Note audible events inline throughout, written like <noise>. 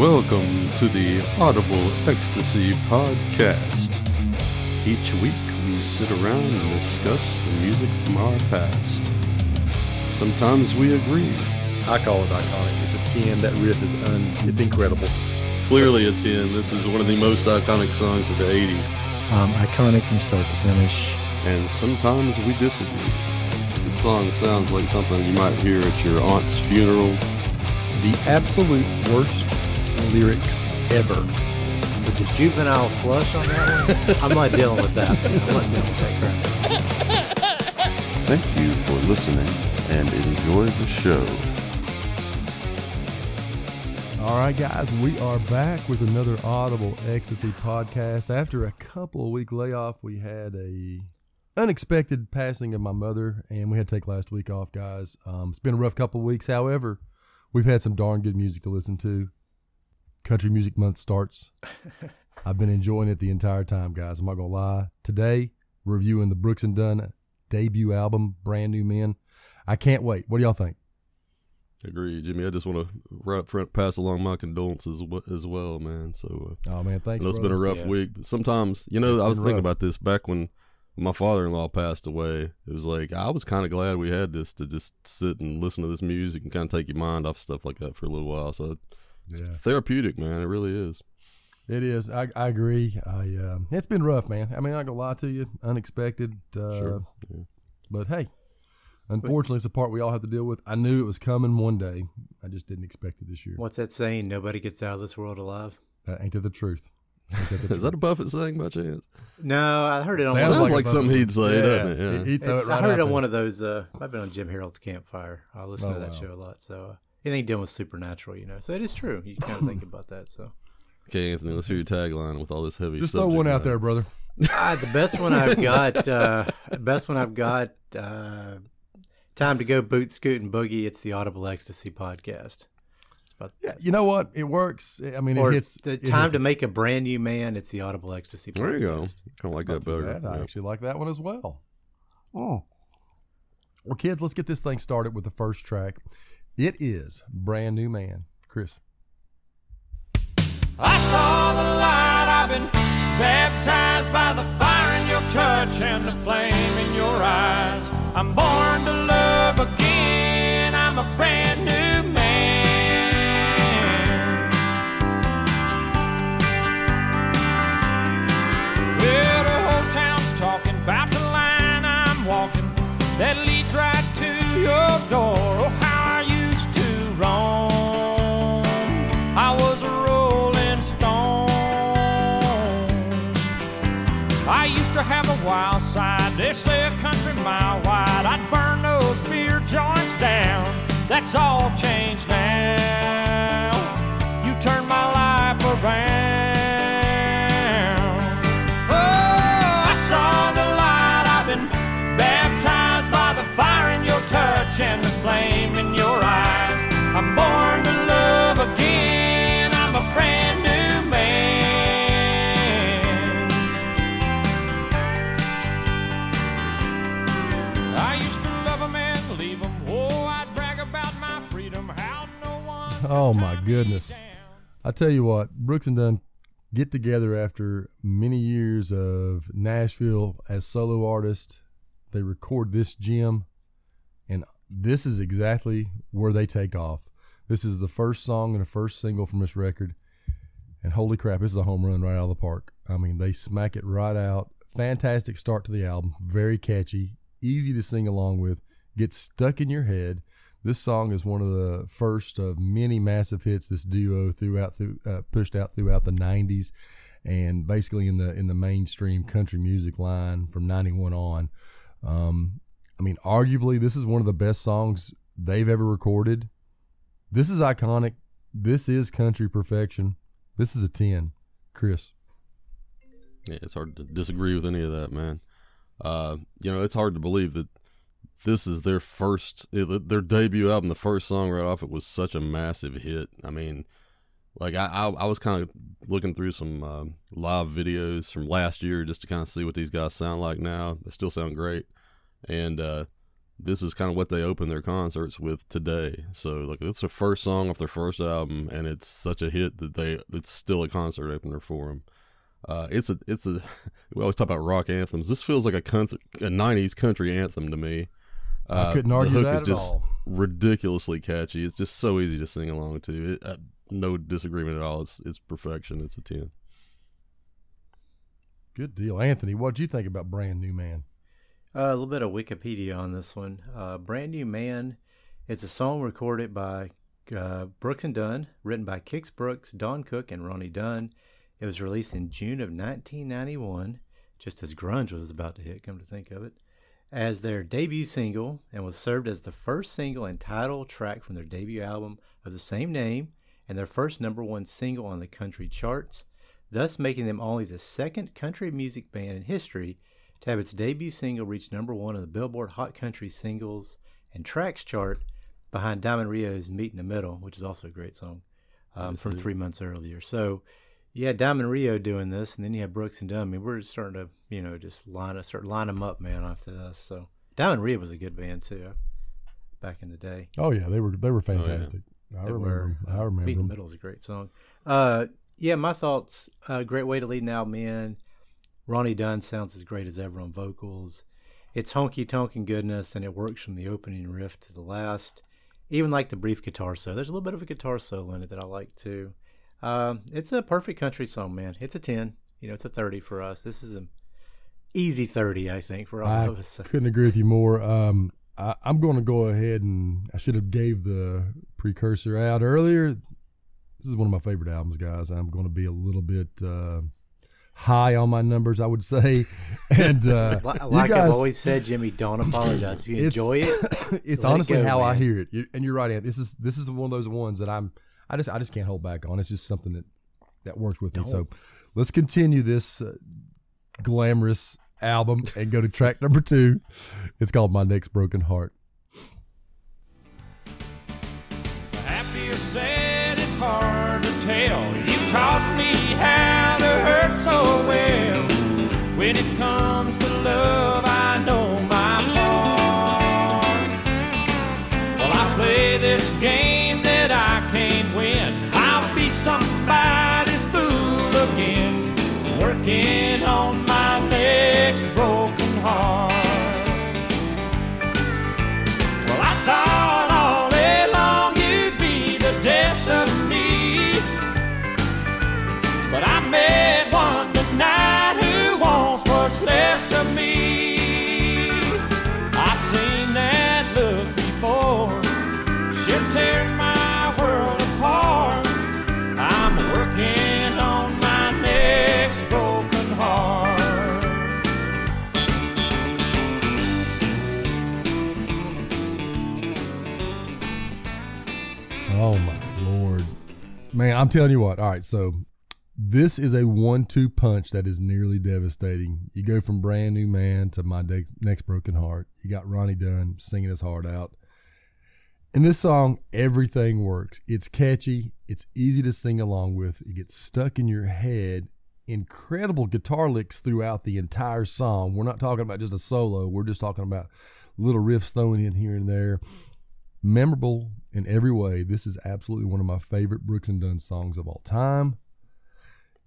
Welcome to the Audible Ecstasy Podcast. Each week we sit around and discuss the music from our past. Sometimes we agree. I call it iconic. It's a 10. That riff is un. It's incredible. Clearly a 10. This is one of the most iconic songs of the 80s. Um, iconic from start to finish. And sometimes we disagree. The song sounds like something you might hear at your aunt's funeral. The absolute worst lyric ever. With the juvenile flush on that one, I'm not dealing with that. I'm not dealing with that crap. Thank you for listening and enjoy the show. All right, guys, we are back with another Audible Ecstasy podcast. After a couple of week layoff, we had a unexpected passing of my mother, and we had to take last week off, guys. Um, it's been a rough couple of weeks. However, we've had some darn good music to listen to. Country Music Month starts. <laughs> I've been enjoying it the entire time, guys. I'm not gonna lie. Today, reviewing the Brooks and Dunn debut album, Brand New Man. I can't wait. What do y'all think? Agree, Jimmy. I just want to right up front pass along my condolences as well, man. So uh, Oh man, I thanks. know it's been a rough Yeah. week, but sometimes, you know, It's I was thinking rough. about this back when my father-in-law passed away. It was like I was kind of glad we had this to just sit and listen to this music and kind of take your mind off stuff like that for a little while. So it's Yeah. therapeutic, man. It really is. It is. I, I agree. I um, it's been rough, man. I mean, I'm not gonna lie to you. Unexpected. Uh, Sure. Yeah. But hey, unfortunately, it's a part we all have to deal with. I knew it was coming one day. I just didn't expect it this year. What's that saying? Nobody gets out of this world alive. That ain't that the truth? That the <laughs> Is that a truth? Buffett saying by chance? No, I heard it on. Sounds Sounds one like, of like something he'd say, Yeah. doesn't it? Yeah. He- he it right I heard it on one of those. Uh, I've been on Jim Harold's Campfire. I listen Oh, to that wow. show a lot. So uh, anything dealing with supernatural, you know. So it is true. You kind of <coughs> think about that. So Okay, Anthony, let's hear your tagline with all this heavy. Just throw subject one out there, brother. ah, the best one I've <laughs> got. Uh, best one I've got. Uh, time to go boot, scoot, and boogie. It's the Audible Ecstasy podcast. Yeah, you know what? It works. I mean, or it hits. the it time hits to make a brand new man. It's the Audible Ecstasy. Podcast. There you go. Kind of like that too better. bad. I actually like that one as well. Oh. Well, kids, let's get this thing started with the first track. It is Brand New Man. Chris. I saw the light, I've been baptized by the fire in your touch and the flame in your eyes. I'm born to love again, I'm a brand new man. Well, the whole town's talking about the line I'm walking that leads right to your door. Wild side. They say a country mile wide. I'd burn those beer joints down. That's all changed now. You turned my life Oh, my goodness. I tell you what, Brooks and Dunn get together after many years of Nashville as solo artists. They record this gem, and this is exactly where they take off. This is the first song and the first single from this record. And holy crap, this is a home run right out of the park. I mean, they smack it right out. Fantastic start to the album. Very catchy, easy to sing along with, gets stuck in your head. This song is one of the first of many massive hits this duo throughout through, uh, pushed out throughout the 90s and basically in the in the mainstream country music line from 91 on. Um, I mean, arguably this is one of the best songs they've ever recorded. This is iconic. This is country perfection. This is a 10. Chris. Yeah, it's hard to disagree with any of that, man. Uh, you know, it's hard to believe that this is their first, their debut album. The first song right off it was such a massive hit. I mean, like I, I, I was kind of looking through some um, live videos from last year just to kind of see what these guys sound like now. They still sound great, and uh, this is kind of what they open their concerts with today. So like it's the first song off their first album, and it's such a hit that they it's still a concert opener for them. Uh, it's a it's a <laughs> we always talk about rock anthems. This feels like a country, a '90s country anthem to me. Uh, I couldn't argue the argue hook that is at just all. ridiculously catchy. It's just so easy to sing along to. It, uh, no disagreement at all. It's it's perfection. It's a ten. Good deal, Anthony. What do you think about Brand New Man? Uh, a little bit of Wikipedia on this one. Uh, Brand New Man. It's a song recorded by uh, Brooks and Dunn, written by Kix Brooks, Don Cook, and Ronnie Dunn. It was released in June of 1991, just as grunge was about to hit. Come to think of it, as their debut single, and was served as the first single and title track from their debut album of the same name, and their first number one single on the country charts, thus making them only the second country music band in history to have its debut single reach number one on the Billboard Hot Country Singles and Tracks chart behind Diamond Rio's Meet in the Middle, which is also a great song um, from three months earlier. So you had Diamond Rio doing this, and then you have Brooks and Dunn. I mean, we're starting to, you know, just line up, start line them up, man, after this. So Diamond Rio was a good band too, back in the day. Oh yeah, they were they were fantastic. I They remember. were. 'em. I remember. Meet in the 'em. Middle is a great song. Uh, yeah, my thoughts. Uh, great way to lead an album in. Ronnie Dunn sounds as great as ever on vocals. It's honky tonk and goodness, and it works from the opening riff to the last. Even like the brief guitar solo. There's a little bit of a guitar solo in it that I like too. Um, it's a perfect country song, man. It's a ten. You know, it's a thirty for us. This is a easy thirty, I think, for all I of us. couldn't agree with you more. Um, I, I'm going to go ahead and I should have gave the precursor out earlier. This is one of my favorite albums, guys. I'm going to be a little bit uh, high on my numbers, I would say. <laughs> And uh, <laughs> Like I've always said, Jimmy, don't apologize if you enjoy it. <coughs> it's Let it honestly go, how I hear it. And you're right, Ant. This is this is one of those ones that I'm I just I just can't hold back on. It's just something that that works with me. So let's continue this uh, glamorous album and go to track number two. It's called My Next Broken Heart. Happy or sad, it's hard to tell. You taught me how to hurt so well. When it comes to love, Oh, man! I'm telling you what. All right, so this is a one-two punch that is nearly devastating. You go from brand new man to my de- next broken heart. You got Ronnie Dunn singing his heart out. In this song, everything works. It's catchy. It's easy to sing along with. It gets stuck in your head. Incredible guitar licks throughout the entire song. We're not talking about just a solo. We're just talking about little riffs thrown in here and there memorable in every way. This is absolutely one of my favorite Brooks and Dunn songs of all time.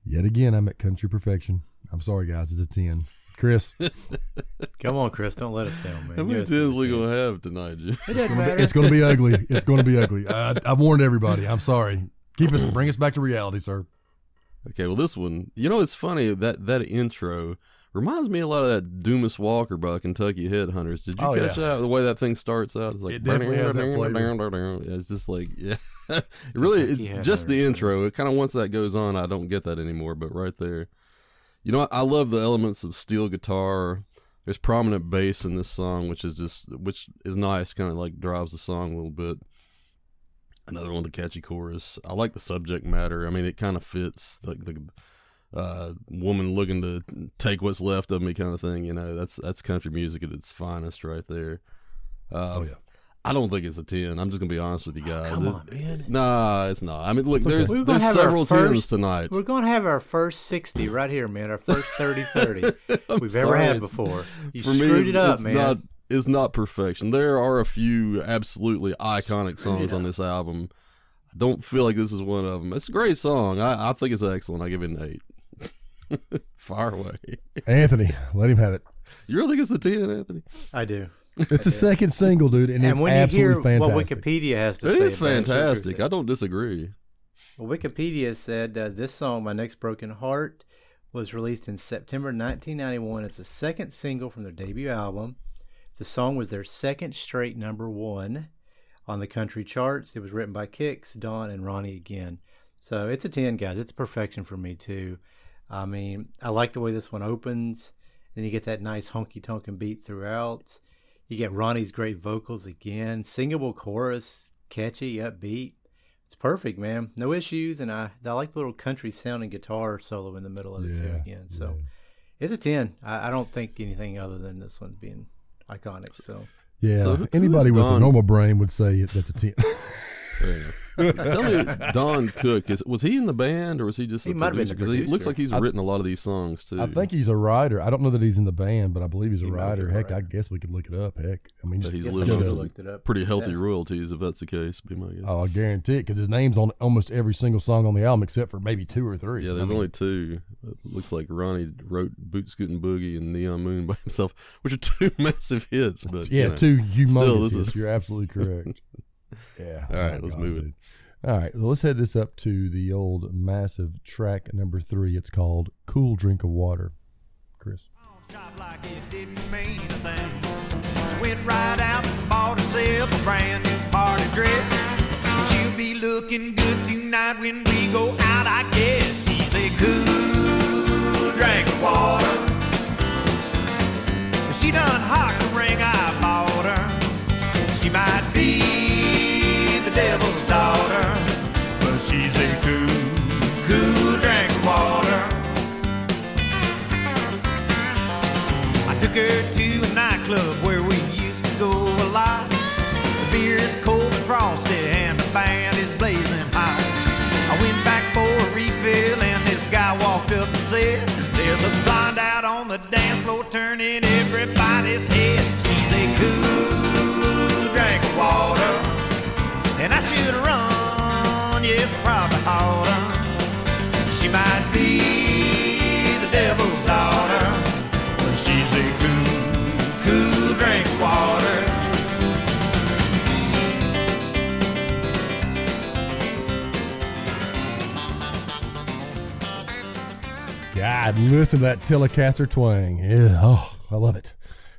Yet again, I'm at country perfection. I'm sorry, guys. It's a 10. Chris, <laughs> Come on, Chris, don't let us down, man. How many know tens we gonna have tonight, Jim? It doesn't matter. it's going to be <laughs> ugly. It's going to be ugly. I, I warned everybody. I'm sorry. Keep us, bring us back to reality, sir. Okay, well, this one, you know, it's funny that that intro reminds me a lot of that Dumas Walker by Kentucky Headhunters. Did you Oh, catch yeah. that? The way that thing starts out, it's like It definitely has that <laughs> flavor. Yeah, it's just like yeah, it <laughs> really, it's just the intro. It kind of once that goes on, I don't get that anymore. But right there, you know, I, I love the elements of steel guitar. There's prominent bass in this song, which is just which is nice. Kind of like drives the song a little bit. Another one, the catchy chorus. I like the subject matter. I mean, it kind of fits the, the uh, woman looking to take what's left of me kind of thing. You know, that's that's country music at its finest right there. Uh, Oh, yeah. I don't think it's a ten. I'm just gonna be honest with you guys. Come It- on, man. Nah, it's not. I mean, look, okay. there's We're gonna there's have our several tens tonight. We're going to have our first 60 right here, man. Our first <laughs> 30 30 we've ever had before. You for me, screwed it's, it up, it's man. Not, is not perfection. There are a few absolutely iconic songs on this album. I don't feel like this is one of them. It's a great song. I, I think it's excellent. I give it an eight. <laughs> Fire away. Anthony, let him have it. You really think it's a ten, Anthony? I do. It's a second single, dude, and, And, it's when you hear absolutely what fantastic. Wikipedia has to It say, is it's fantastic. I don't disagree. Well, Wikipedia said uh, this song, "My Next Broken Heart," was released in September 1991. It's the second single from their debut album. The song was their second straight number one on the country charts. It was written by Kix, Don, and Ronnie again. So it's a 10, guys. It's perfection for me, too. I mean, I like the way this one opens. Then you get that nice honky tonkin' beat throughout. You get Ronnie's great vocals again, singable chorus, catchy, upbeat. It's perfect, man. No issues, and I I like the little country sounding guitar solo in the middle of it too. Again, so it's a ten. I, I don't think anything other than this one being iconic. So yeah, So who- anybody who's with a normal brain would say that's a ten. Fair enough. Tell me, Don Cook is was he in the band or was he just He a might have been producer? the Because he looks like he's written a lot of these songs too. I think he's a writer. I don't know that he's in the band, but I believe he's a He might be writer. Heck, I guess we could look it up. Heck, I mean, just he's living on some looked it up. pretty healthy Yeah. royalties if that's the case. Be my guess. Oh, I guarantee it because his name's on almost every single song on the album except for maybe two or three. Yeah, there's I mean, only two. It looks like Ronnie wrote Boot Scootin' Boogie and Neon Moon by <laughs> himself, which are two <laughs> massive hits. But yeah, you know. two humongous. Still, this hits. is- You're absolutely correct. <laughs> yeah. All right, Oh, let's God, move it. All right, well, let's head this up to the old massive track number three. It's called "Cool Drink of Water." Chris. Like it didn't mean a thing. Went right out and bought herself a brand new party dress. She'll be looking good tonight when we go out, I guess. She's a cool drink of water. She done hocked devil's daughter, but she's a cool, cool drink of water. I took her to a nightclub where we used to go a lot. The beer is cold and frosty and the band is blazing hot. I went back for a refill and this guy walked up and said, There's a blonde out on the dance floor turning everybody's head. Harder. She might be the devil's daughter, but she's a cool, cool drink water. God, listen to that Telecaster twang. Oh, I love it.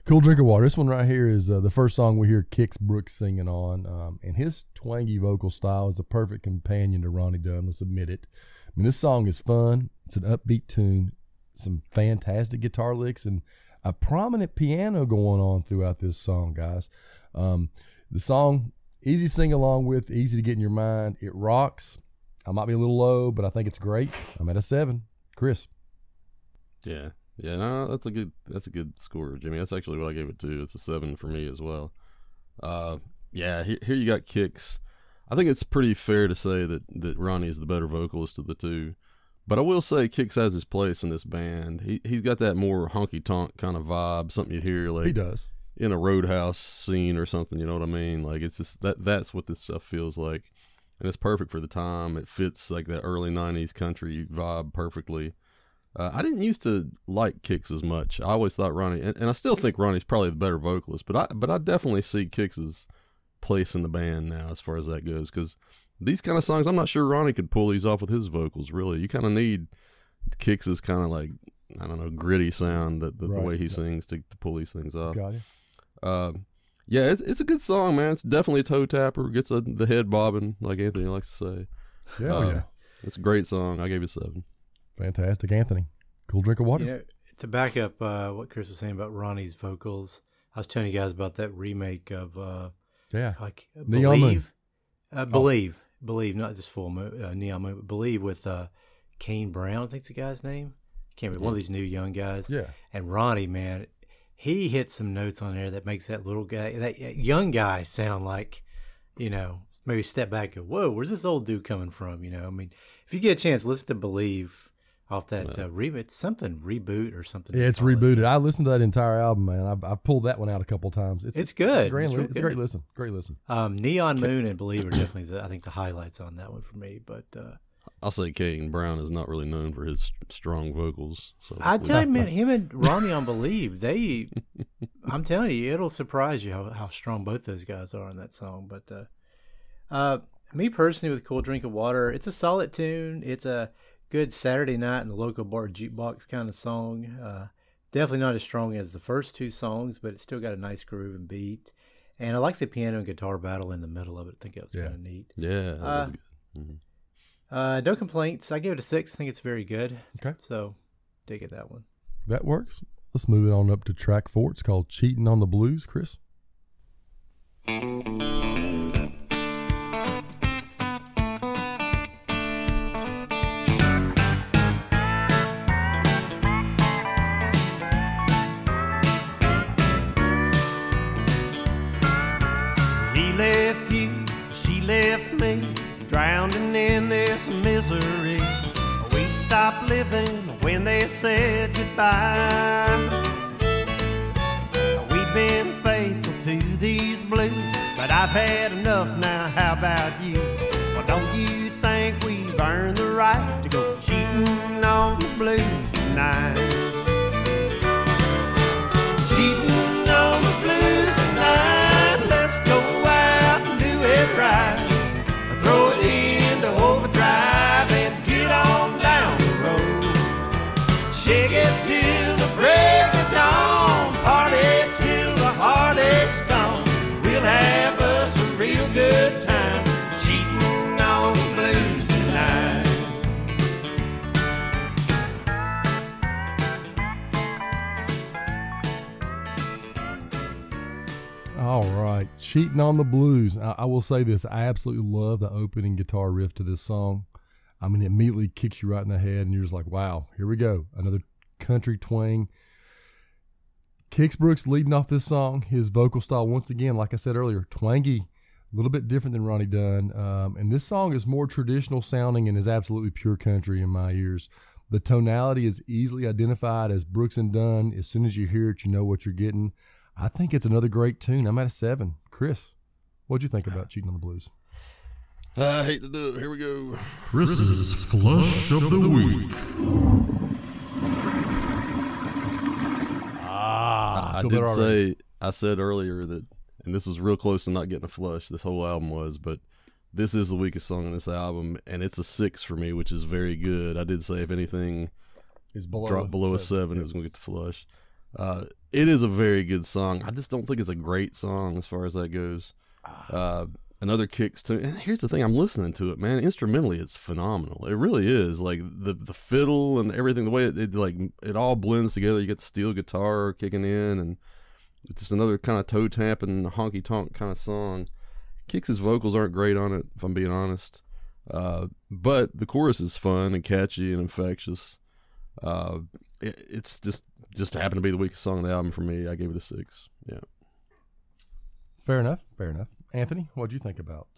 Cool drink of water. This one right here is uh, the first song we hear Kix Brooks singing on, um, and his twangy vocal style is the perfect companion to Ronnie Dunn. Let's admit it. I mean, this song is fun. It's an upbeat tune, some fantastic guitar licks, and a prominent piano going on throughout this song, guys. Um, the song easy to sing along with, easy to get in your mind. It rocks. I might be a little low, but I think it's great. I'm at a seven. Chris. Yeah, yeah, no, that's a good that's a good score, Jimmy. That's actually what I gave it to. It's a seven for me as well. Uh, yeah, here, here you got Kix. I think it's pretty fair to say that that Ronnie is the better vocalist of the two. But I will say Kix has his place in this band. He he's got that more honky tonk kind of vibe, something you'd hear like He does. in a roadhouse scene or something. You know what I mean? Like it's just that that's what this stuff feels like, and it's perfect for the time. It fits like that early '90s country vibe perfectly. Uh, I didn't used to like Kix as much. I always thought Ronnie, and, and I still think Ronnie's probably the better vocalist, but I but I definitely see Kix's place in the band now as far as that goes because these kind of songs, I'm not sure Ronnie could pull these off with his vocals. Really, you kind of need Kix's kind of like I don't know gritty sound that the, the way he sings to, to pull these things off. Got it. Uh, yeah, it's it's a good song, man. It's definitely a toe tapper. Gets the, the head bobbing, like Anthony likes to say. Yeah, Uh, yeah. It's a great song. I gave it seven. Fantastic, Anthony. Cool drink of water. You know, to back up uh, what Chris was saying about Ronnie's vocals, I was telling you guys about that remake of uh, yeah. like Moon. believe, uh, believe, believe, not just full moon, uh, neon moon, but believe with uh, Kane Brown. I think's the guy's name. Can't remember one of these new young guys. Yeah. And Ronnie, man, he hit some notes on there that makes that little guy, that young guy, sound like, you know, maybe step back and go, whoa, where's this old dude coming from? You know, I mean, if you get a chance, listen to Believe off that uh, re- it's something reboot or something. Yeah, it's call it. rebooted. I listened to that entire album, man. I've, I've pulled that one out a couple times. It's It's It's good. a great, It's li- real it's a great listen. Great listen. Um, Neon Moon and Believe are <clears throat> definitely the, I think the highlights on that one for me. But uh, I'll say Kane Brown is not really known for his strong vocals. So I tell you, man, him and <laughs> Ronnie on Believe, they, <laughs> I'm telling you, it'll surprise you how, how strong both those guys are on that song. But uh, uh, me personally, with Cool Drink of Water, it's a solid tune. It's a good Saturday night in the local bar jukebox kind of song. Uh, definitely not as strong as the first two songs, but it's still got a nice groove and beat. And I like the piano and guitar battle in the middle of it. I think that was Yeah. kind of neat. yeah, that Uh, was good. Uh, no complaints. I give it a six. I think it's very good. Okay. So, dig it that one. That works. Let's move it on up to track four. It's called Cheating on the Blues, Chris. Misery. We stopped living when they said goodbye. We've been faithful to these blues, but I've had enough now. How about you? Well, don't you think we've earned the right to go cheating on the blues tonight? All right, cheating on the blues. I, I will say this: I absolutely love the opening guitar riff to this song. I mean, it immediately kicks you right in the head, and you're just like, "Wow, here we go, another country twang." Kix Brooks leading off this song. His vocal style, once again, like I said earlier, twangy, a little bit different than Ronnie Dunn. Um, and this song is more traditional sounding and is absolutely pure country in my ears. The tonality is easily identified as Brooks and Dunn. As soon as you hear it, you know what you're getting. I think it's another great tune. I'm at a seven. Chris, what'd you think about Cheating on the Blues? I hate to do it. Here we go. Chris's Flush of the Week. Ah, I feel did better say I said earlier that, and this was real close to not getting a flush. This whole album was, but this is the weakest song on this album, and it's a six for me, which is very good. I did say if anything is below dropped below a seven, it was going to get the flush. Uh, it is a very good song. I just don't think it's a great song as far as that goes. Uh, another Kix to. And here's the thing: I'm listening to it, man. Instrumentally, it's phenomenal. It really is. Like the the fiddle and everything, the way it, it like it all blends together. You get the steel guitar kicking in, and it's just another kind of toe tapping, honky tonk kind of song. Kix' vocals aren't great on it, if I'm being honest. Uh, but the chorus is fun and catchy and infectious. Uh, it, it's just just happened to be the weakest song on the album for me. I gave it a six. Yeah. Fair enough. Fair enough. Anthony, what'd you think about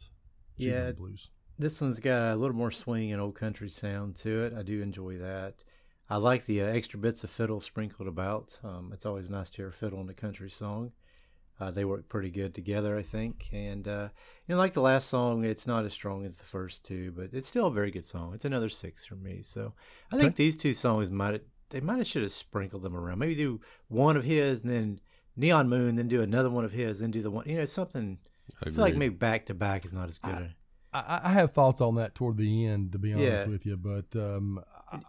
Cheating Yeah. the Blues? This one's got a little more swing and old country sound to it. I do enjoy that. I like the uh, extra bits of fiddle sprinkled about. Um, it's always nice to hear a fiddle in a country song. Uh, they work pretty good together, I think. And uh, you know, like the last song, it's not as strong as the first two, but it's still a very good song. It's another six for me. So I think these two songs might they might have should have sprinkled them around. Maybe do one of his and then Neon Moon, then do another one of his, then do the one. You know, something. I I feel like maybe back to back is not as good. I, I have thoughts on that toward the end, to be honest Yeah. with you, but um,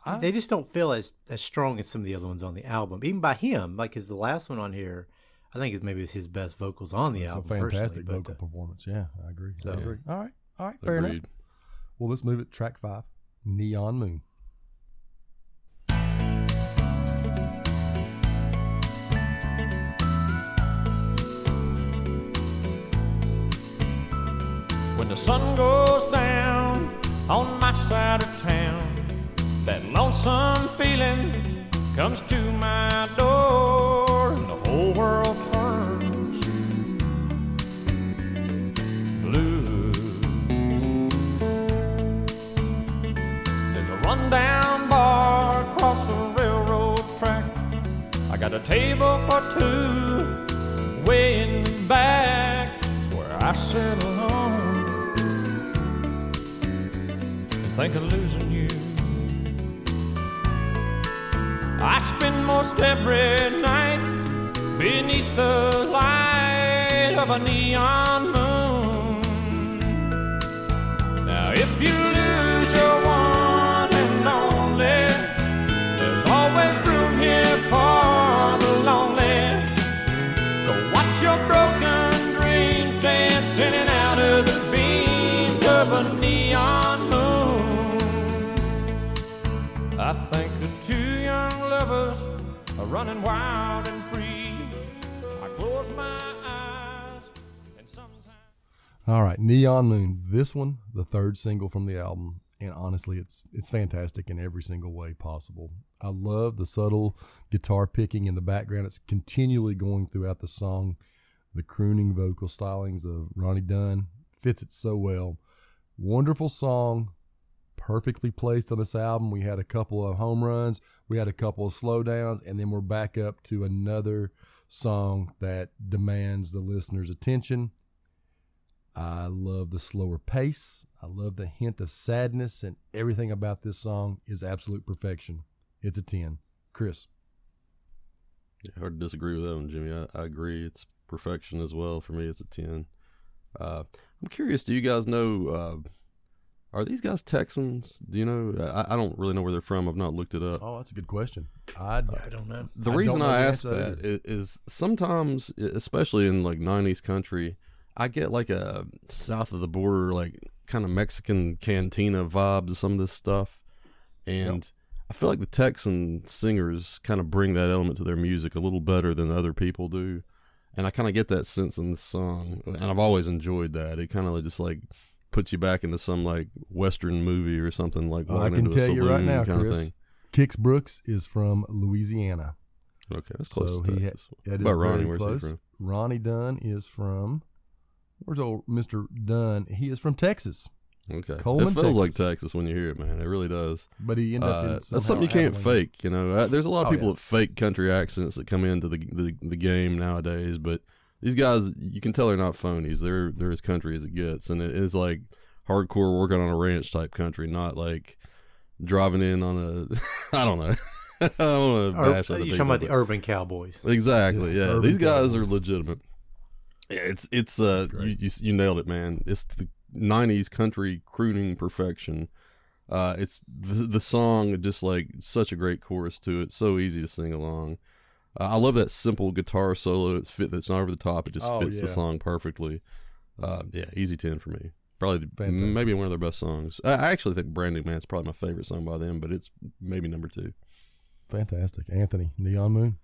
I, they just don't feel as as strong as some of the other ones on the album, even by him. Like, cause the last one on here, I think is maybe his best vocals on the it's a album. fantastic vocal but, uh, performance. Yeah, I agree. I agree. All right. All right. Fair enough. Well, let's move it. Track five, Neon Moon. Sun goes down on my side of town, that lonesome feeling comes to my door, and the whole world turns blue. There's a rundown bar across the railroad track. I Got a table for two way in the back where I sit think of losing you. I spend most every night beneath the light of a neon moon. Now, if you lose your one and only, there's always room here for the lonely. Go watch your broken dreams dance in and out of the beams of a neon lovers are running wild and free. I close my eyes and sometimes. All right, Neon Moon. This one, the third single from the album, and honestly, it's it's fantastic in every single way possible. I love the subtle guitar picking in the background. It's continually going throughout the song. The crooning vocal stylings of Ronnie Dunn fits it so well. Wonderful song, perfectly placed on this album. We had a couple of home runs, we had a couple of slowdowns, and then we're back up to another song that demands the listener's attention. I love the slower pace. I love the hint of sadness, and everything about this song is absolute perfection. It's a 10. Chris. Yeah, hard to disagree with that one, Jimmy. I, I agree. It's perfection as well. For me, it's a 10. Uh, I'm curious, do you guys know, uh, are these guys Texans? Do you know? I, I don't really know where they're from. I've not looked it up. Oh, that's a good question. I, I don't know. the I reason don't know I the ask answer to that that is, is sometimes, especially in like '90s country, I get like a south of the border, like kind of Mexican cantina vibe to some of this stuff, and I feel like the Texan singers kind of bring that element to their music a little better than other people do, and I kind of get that sense in this song, and I've always enjoyed that. It kind of just like puts you back into some like western movie or something like I can into a tell you right now, kind of Chris. thing. Kix Brooks is from Louisiana. Okay, that's close so to he ha- Texas. that is Ronnie? very close. from? Ronnie Dunn is from. Where's old Mr. Dunn? He is from Texas, Okay, Coleman, it feels like Texas. Texas when you hear it, man. It really does. but he ended up Uh, in that's something you can't fake. You know, Uh, there's a lot of Oh, people yeah. that fake country accents that come into the, the the game nowadays, but these guys, you can tell they're not phonies. They're they're as country as it gets, and it is like hardcore working on a ranch type country, not like driving in on a. <laughs> I don't know. <laughs> I don't want to bash other you're talking about the urban cowboys. Exactly. Yeah, Yeah, urban these guys cowboys. are legitimate. Yeah, it's it's uh you, you you nailed it, man. It's the '90s country crooning perfection. Uh, it's the the song just like such a great chorus to it. So easy to sing along. Uh, I love that simple guitar solo. It's fit. That's not over the top. It just Oh, fits the song perfectly. Uh, yeah, easy ten for me. Probably the- Fantastic. maybe one of their best songs. I I actually think Brand New Man's probably my favorite song by them, but it's maybe number two. Fantastic, Anthony Neon Moon.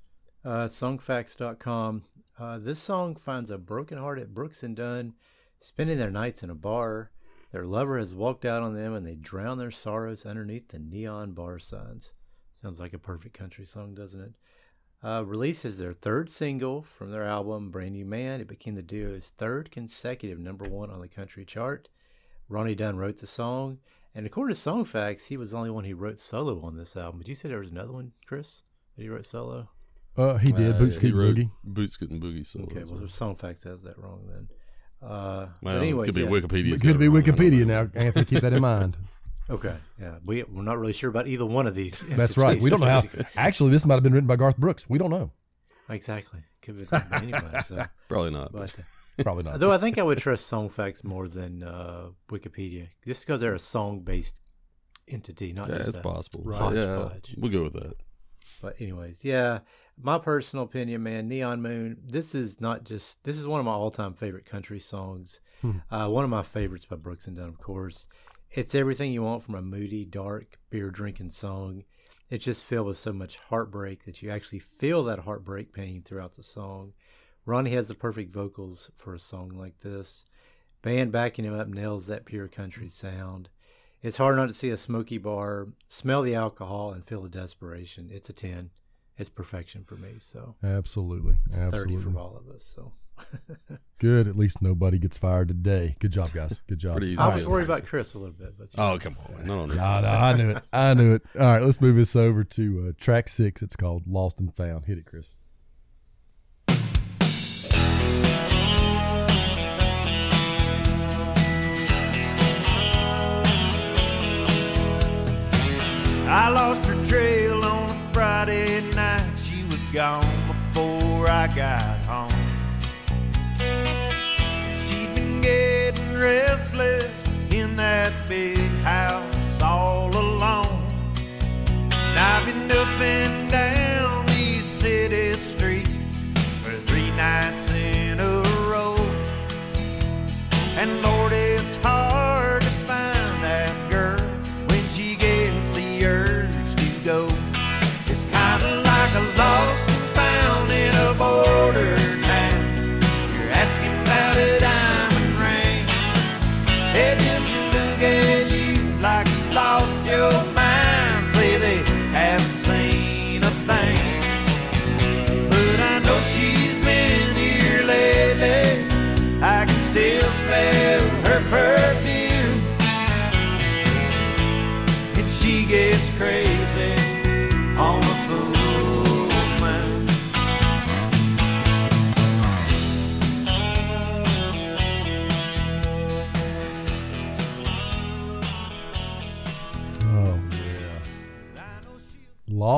Uh, songfacts.com. Uh, this song finds a broken-hearted Brooks and Dunn spending their nights in a bar. Their lover has walked out on them and they drown their sorrows underneath the neon bar signs. Sounds like a perfect country song, doesn't it? Uh, released as their third single from their album Brand New Man. It became the duo's third consecutive number one on the country chart. Ronnie Dunn wrote the song, and according to Song Facts, he was the only one who wrote solo on this album. But you said there was another one, Chris, that he wrote solo? Uh, he did Uh, Boots he Scoot wrote Boogie. Boots Scootin' Boogie. So Okay, well, Song Facts has that wrong then. Uh, well, but anyways, it could be yeah. Wikipedia. It could be Wikipedia now, Anthony. Keep that in mind. <laughs> Okay, yeah, we we're not really sure about either one of these. That's right. We don't know how. <laughs> Actually, this might have been written by Garth Brooks. We don't know. exactly. Could be by anybody. <laughs> So, Probably not. but Probably not. though I think I would trust Songfacts more than uh, Wikipedia, just because they're a song-based entity, not yeah, just it's a possible. Right. Yeah, Hodgepodge. we'll go with that. But anyways, yeah, my personal opinion, man, Neon Moon. This is not just this is one of my all-time favorite country songs. Uh, one of my favorites by Brooks and Dunn, of course. It's everything you want from a moody, dark, beer drinking song. It's just filled with so much heartbreak that you actually feel that heartbreak pain throughout the song. Ronnie has the perfect vocals for a song like this. Band backing him up nails that pure country sound. It's hard not to see a smoky bar, smell the alcohol, and feel the desperation. It's a 10. It's perfection for me. So Absolutely. 30 Absolutely. for all of us. So <laughs> Good. At least nobody gets fired today. Good job, guys. Good job. Pretty easy. I was to worried about Chris a little bit, but Oh come on, man. no, no, no, I knew it. I knew it. All right, let's move this over to uh, track six. It's called Lost and Found. Hit it, Chris. I lost her trail on a Friday night. She was gone before I got restless in that big house all alone. And I've been up and down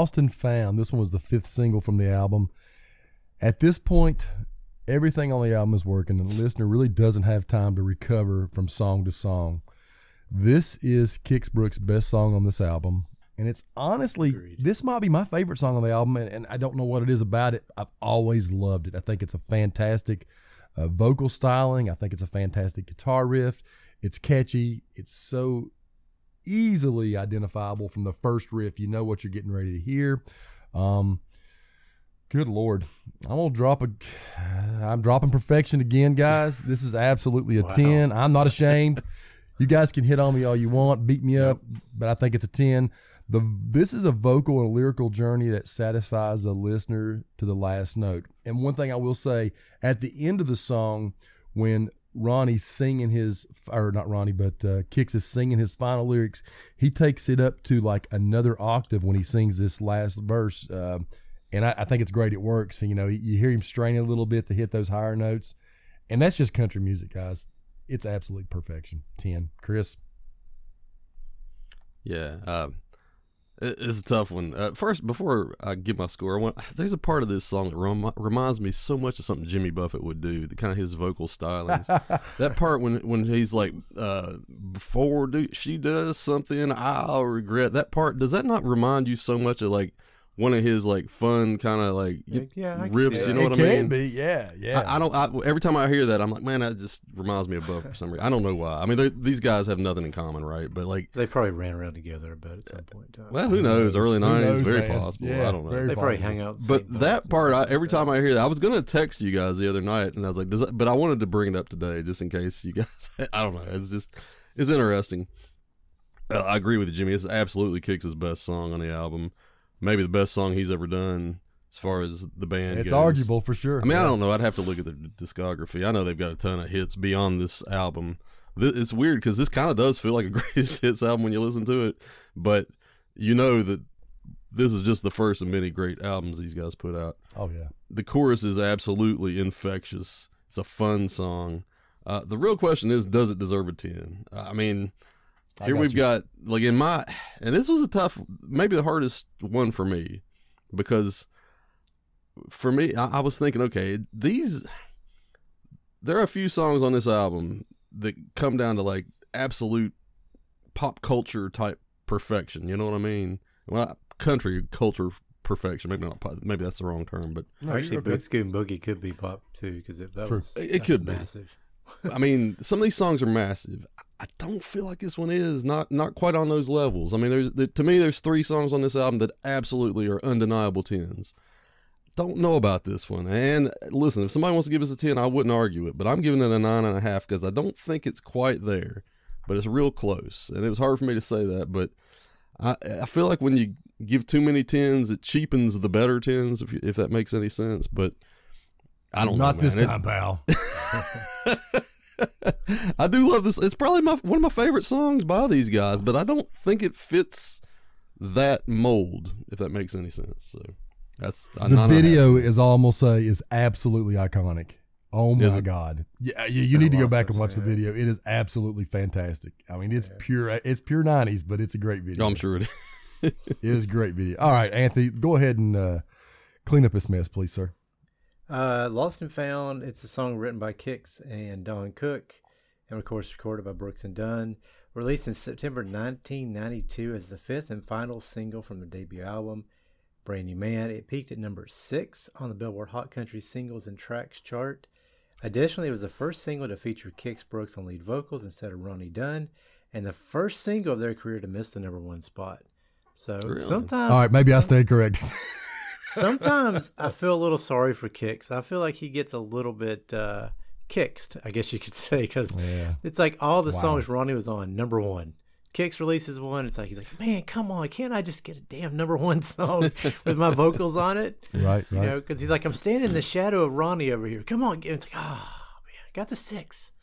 Lost and Found. This one was the fifth single from the album. At this point, everything on the album is working, and the listener really doesn't have time to recover from song to song. This is Kix Brooks' best song on this album, and it's honestly this might be my favorite song on the album, and, and I don't know what it is about it. I've always loved it. I think it's a fantastic uh, vocal styling. I think it's a fantastic guitar riff. It's catchy. It's so easily identifiable from the first riff. You know what you're getting ready to hear. Um, good lord, I'm gonna drop a. I'm dropping perfection again, guys. This is absolutely a ten. I'm not ashamed. You guys can hit on me all you want, beat me up, but I think it's a ten. The this is a vocal and lyrical journey that satisfies the listener to the last note. And one thing I will say, at the end of the song, when Ronnie's singing his, or not Ronnie, but uh, Kix is singing his final lyrics. He takes it up to like another octave when he sings this last verse, uh, and I, I think it's great. It works. And, you know, you hear him straining a little bit to hit those higher notes, and that's just country music, guys. It's absolute perfection. Ten, Chris. Yeah, it- it's a tough one. Uh, first, before I give my score, I want there's a part of this song that rem- reminds me so much of something Jimmy Buffett would do. The kind of his vocal stylings. <laughs> that part when when he's like, uh, before do, she does something, I'll regret. That part does that not remind you so much of like one of his like fun kind of like Yeah, riffs? You know it what I can mean? be, yeah, yeah. I, I don't. I, every time I hear that, I'm like, man, that just reminds me of Buff for some reason. I don't know why. I mean, these guys have nothing in common, right? But like, They probably ran around together, but at some point. in time. well, who knows? Early Who '90s, knows, very man? possible. Yeah, I don't know. very they probably hang out. But that part, I, every time I hear that, I was gonna text you guys the other night, and I was like, Does but I wanted to bring it up today just in case you guys. <laughs> I don't know. It's just, it's interesting. Uh, I agree with you, Jimmy. It's absolutely Kix' best song on the album. Maybe the best song he's ever done as far as the band. it's goes. arguable for sure. I mean, I don't know. I'd have to look at their discography. I know they've got a ton of hits beyond this album. It's weird because this kind of does feel like a <laughs> greatest hits album when you listen to it, but you know that this is just the first of many great albums these guys put out. Oh yeah. The chorus is absolutely infectious. It's a fun song. Uh, the real question is, does it deserve a ten? I mean, I here got we've you. got like in my, and this was a tough, maybe the hardest one for me because for me, I, I was thinking, okay, these there are a few songs on this album that come down to like absolute pop culture type perfection. You know what I mean? Well, not country culture perfection. Maybe not. pop- Maybe that's the wrong term, but Actually, okay. Boot Scootin' Boogie could be pop too because it, that True. was It- it that's could be. massive. I mean, some of these songs are massive. I don't feel like this one is not not quite on those levels. I mean, there's there, to me, there's three songs on this album that absolutely are undeniable tens. Don't know about this one. And listen, if somebody wants to give us a ten, I wouldn't argue it. But I'm giving it a nine and a half because I don't think it's quite there, but it's real close. And it was hard for me to say that, but I I feel like when you give too many tens, it cheapens the better tens. If if that makes any sense, but I don't Not know, this time, pal. <laughs> <laughs> <laughs> I do love this. It's probably my one of my favorite songs by these guys, but I don't think it fits that mold. If that makes any sense. So that's a the nine and a half. video is almost say is absolutely iconic. Oh my it? god! Yeah, you, you need to go back and I've watch the video. It is absolutely fantastic. I mean, it's pure. It's pure '90s, but it's a great video. Oh, I'm sure it is. It is a great video. All right, Anthony, go ahead and uh, clean up this mess, please, sir. Uh, Lost and Found. It's a song written by Kix and Don Cook, and of course recorded by Brooks and Dunn. Released in September 1992 as the fifth and final single from their debut album, Brand New Man. It peaked at number six on the Billboard Hot Country Singles and Tracks chart. Additionally, it was the first single to feature Kix Brooks on lead vocals instead of Ronnie Dunn, and the first single of their career to miss the number one spot. So sometimes, All right, maybe I some- stayed corrected. <laughs> sometimes I feel a little sorry for Kix. I feel like he gets a little bit uh, kicked, I guess you could <laughs> say, because Yeah. it's like all the songs Ronnie was on, number one. Kix releases one. It's like he's like, man, come on, can't I just get a damn number one song <laughs> with my vocals on it? right, You know, because he's like, I'm standing in the shadow of Ronnie over here. Come on, it's like, oh man, I got the six.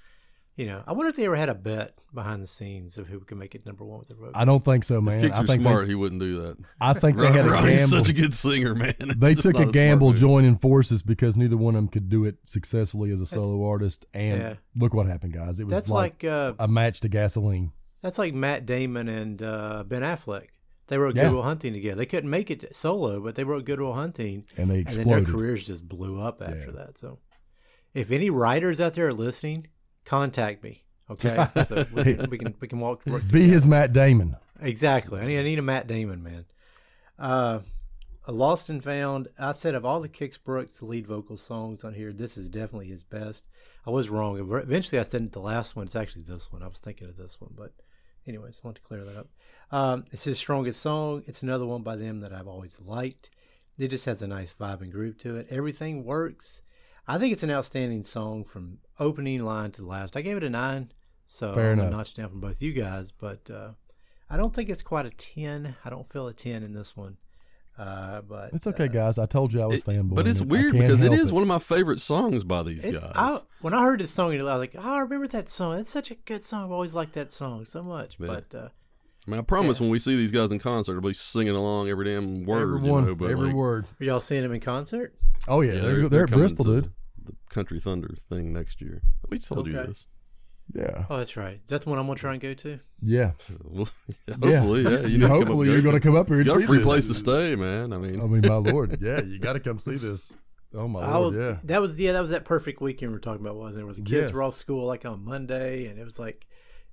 You know, I wonder if they ever had a bet behind the scenes of who could make it number one with their vocals. I don't think so, man. Kix I think smart. they, he wouldn't do that. I think they had a Ronnie's gamble. such a good singer, man. It's they took a gamble move. joining forces because neither one of them could do it successfully as a solo artist. And yeah. look what happened, guys. It was That's like, like uh, a match to gasoline. That's like Matt Damon and uh, Ben Affleck. They wrote Yeah. Good Will Hunting together. They couldn't make it solo, but they wrote Good Will Hunting, And they and then their careers just blew up after that. So, if any writers out there are listening, contact me. Okay, <laughs> so we can we can, we can walk. Work Be his Matt Damon. Exactly. I need, I need a Matt Damon, man. Uh, a Lost and Found. I said of all the Kix Brooks lead vocal songs on here, this is definitely his best. I was wrong. Eventually, I said the last one. It's actually this one. I was thinking of this one, but anyways, I want to clear that up. Um, it's his strongest song. It's another one by them that I've always liked. It just has a nice vibe and groove to it. Everything works. I think it's an outstanding song from opening line to the last. I gave it a nine, so Fair I'm gonna enough. notch down from both you guys, but uh, I don't think it's quite a ten. I don't feel a ten in this one. Uh, but It's okay, guys. I told you I was It- fanboy. but it's I weird can't because it one of my favorite songs by these It's, guys. I, when I heard this song, I was like, oh, I remember that song. It's such a good song. I've always liked that song so much. Yeah. But uh, I mean, I promise when we see these guys in concert, I'll be singing along every damn word. Every you one, know, but every like, word. are y'all seeing them in concert? Oh yeah, yeah, they're, they're, at Bristol, to dude. The Country Thunder thing next year. We told you this. Yeah, Oh, that's right. Is that the one I'm gonna try and go to? yeah. Well, <laughs> Yeah. hopefully, yeah. You need to come up Hopefully, go you're going to come up here You got a free this. place to stay, man. I mean, I mean, my lord, yeah, you got to come see this. Oh my I lord, would- yeah. That was yeah, that was that perfect weekend we are talking about, wasn't it? Where the kids Yes. were off school like on Monday, and it was like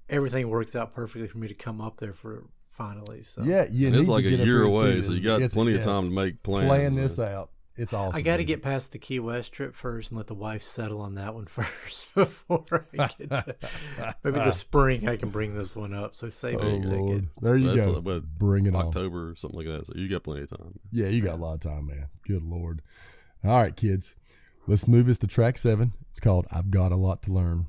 everything works out perfectly for me to come up there for finally. So Yeah, you and need it's to like a year here and see away, so you got It's- plenty of yeah. time to make plans. Plan man. this out. It's awesome. I got to get past the Key West trip first and let the wife settle on that one <laughs> first before I get to <laughs> maybe the spring. I can bring this one up. So save Oh a ticket. there you That's go. uh, what, Bring it on. October or something like that. So you got plenty of time. Yeah, you got a lot of time, man. Good lord. All right, kids, let's move this to track seven. It's called "I've Got a Lot to Learn."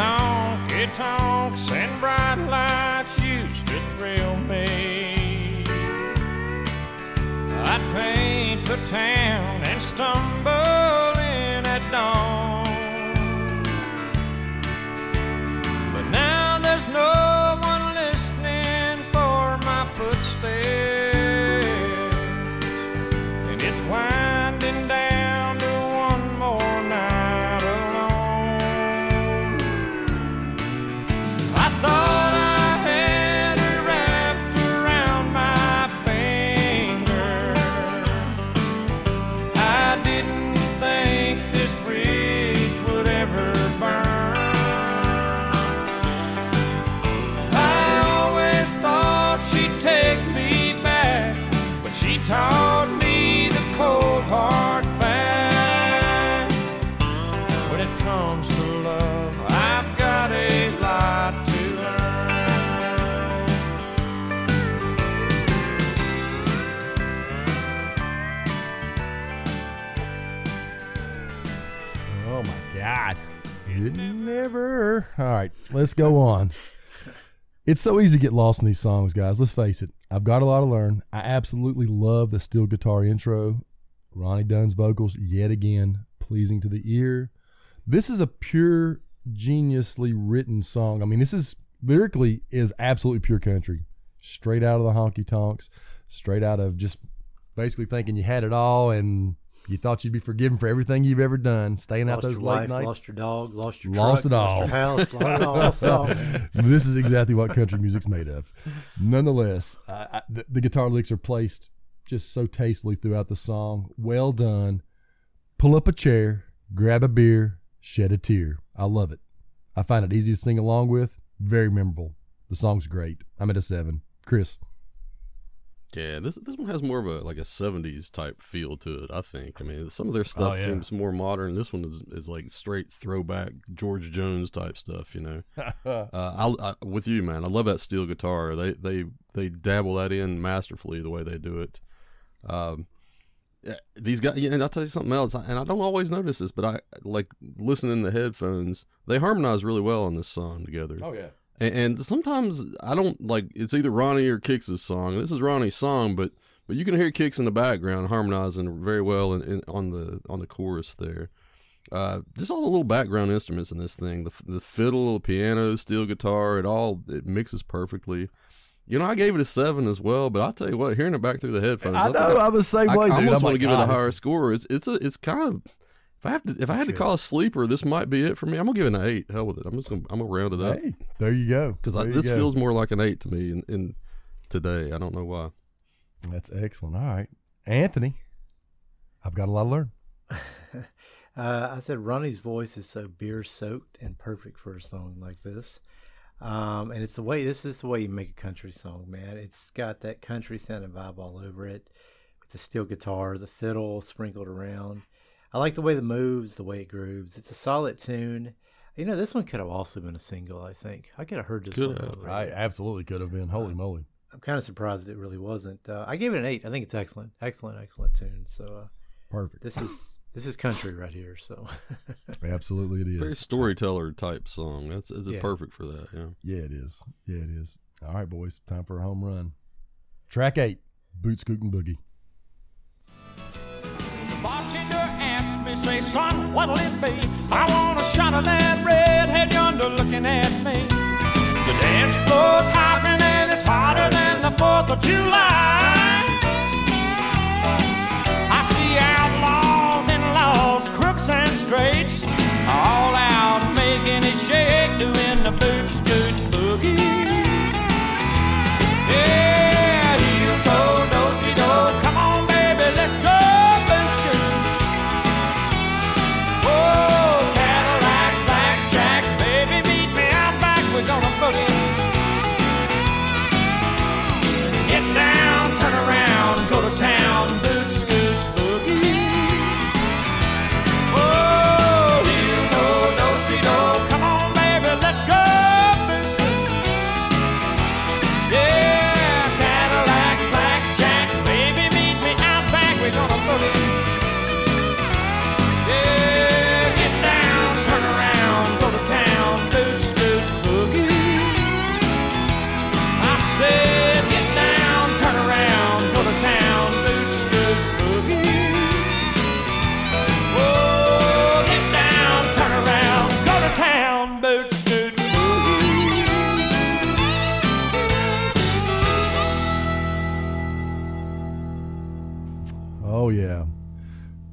Honky tonks and bright lights used to thrill me. I'd paint the town and stumble in at dawn. Never. All right, let's go on. It's so easy to get lost in these songs, guys. Let's face it. I've got a lot to learn. I absolutely love the steel guitar intro. Ronnie Dunn's vocals, yet again, pleasing to the ear. This is a pure, geniusly written song. I mean, this is lyrically is absolutely pure country, straight out of the honky tonks, straight out of just basically thinking you had it all and you thought you'd be forgiven for everything you've ever done, staying out those late nights. lost your dog, lost your Lost truck, it lost your house, lost it all. Lost all. <laughs> this is exactly what country music's made of. Nonetheless, I, I, the, the guitar licks are placed just so tastefully throughout the song. Well done. Pull up a chair, grab a beer, shed a tear. I love it. I find it easy to sing along with. Very memorable. The song's great. I'm at a seven. Chris. Yeah, this this one has more of a like a '70s type feel to it. I think. I mean, some of their stuff Oh, yeah. seems more modern. This one is, is like straight throwback George Jones type stuff. You know, <laughs> uh, I, I with you, man. I love that steel guitar. They they they dabble that in masterfully the way they do it. Um, these guys, yeah, and I'll tell you something else, and I don't always notice this, but I like listening in the headphones. They harmonize really well on this song together. Oh yeah. And, and sometimes I don't like it's either Ronnie or Kix's song. This is Ronnie's song, but but you can hear Kix in the background harmonizing very well in, in, on the on the chorus there. Uh, just all the little background instruments in this thing the, the fiddle, the piano, steel guitar, it all it mixes perfectly. You know, I gave it a seven as well, but I'll tell you what, hearing it back through the headphones, I know. I'm the same I, way, I dude. almost I'm want like, to give it a higher score. It's it's a, it's kind of if I have to if I had to call a sleeper, this might be it for me. I'm gonna give it an eight. Hell with it. I'm just gonna I'm gonna round it up Hey, there you go. because this go. feels more like an eight to me in, in today. I don't know why. That's excellent. All right. Anthony, I've got a lot to learn. <laughs> Uh, I said Ronnie's voice is so beer soaked and perfect for a song like this. Um, and it's the way this is the way you make a country song, man. It's got that country sounding vibe all over it, with the steel guitar, the fiddle sprinkled around. I like the way the moves, the way it grooves. It's a solid tune. You know, this one could have also been a single. I think I could have heard this Could one. have. I absolutely could have been. Holy moly. I'm kind of surprised it really wasn't. Uh, I gave it an eight. I think it's excellent, excellent, excellent tune. So uh, Perfect. this is <laughs> this is country right here. So <laughs> Absolutely it is Very storyteller type song. That's is it Yeah. perfect for that? Yeah. Yeah, it is. Yeah, it is. All right, boys. Time for a home run. Track eight Boot Scootin' Boogie. Me, say, son, what'll it be? I want a shot of that redhead yonder looking at me. The dance floor's hopping and it's hotter than the 4th of July. I see outlaws and laws, crooks and straights,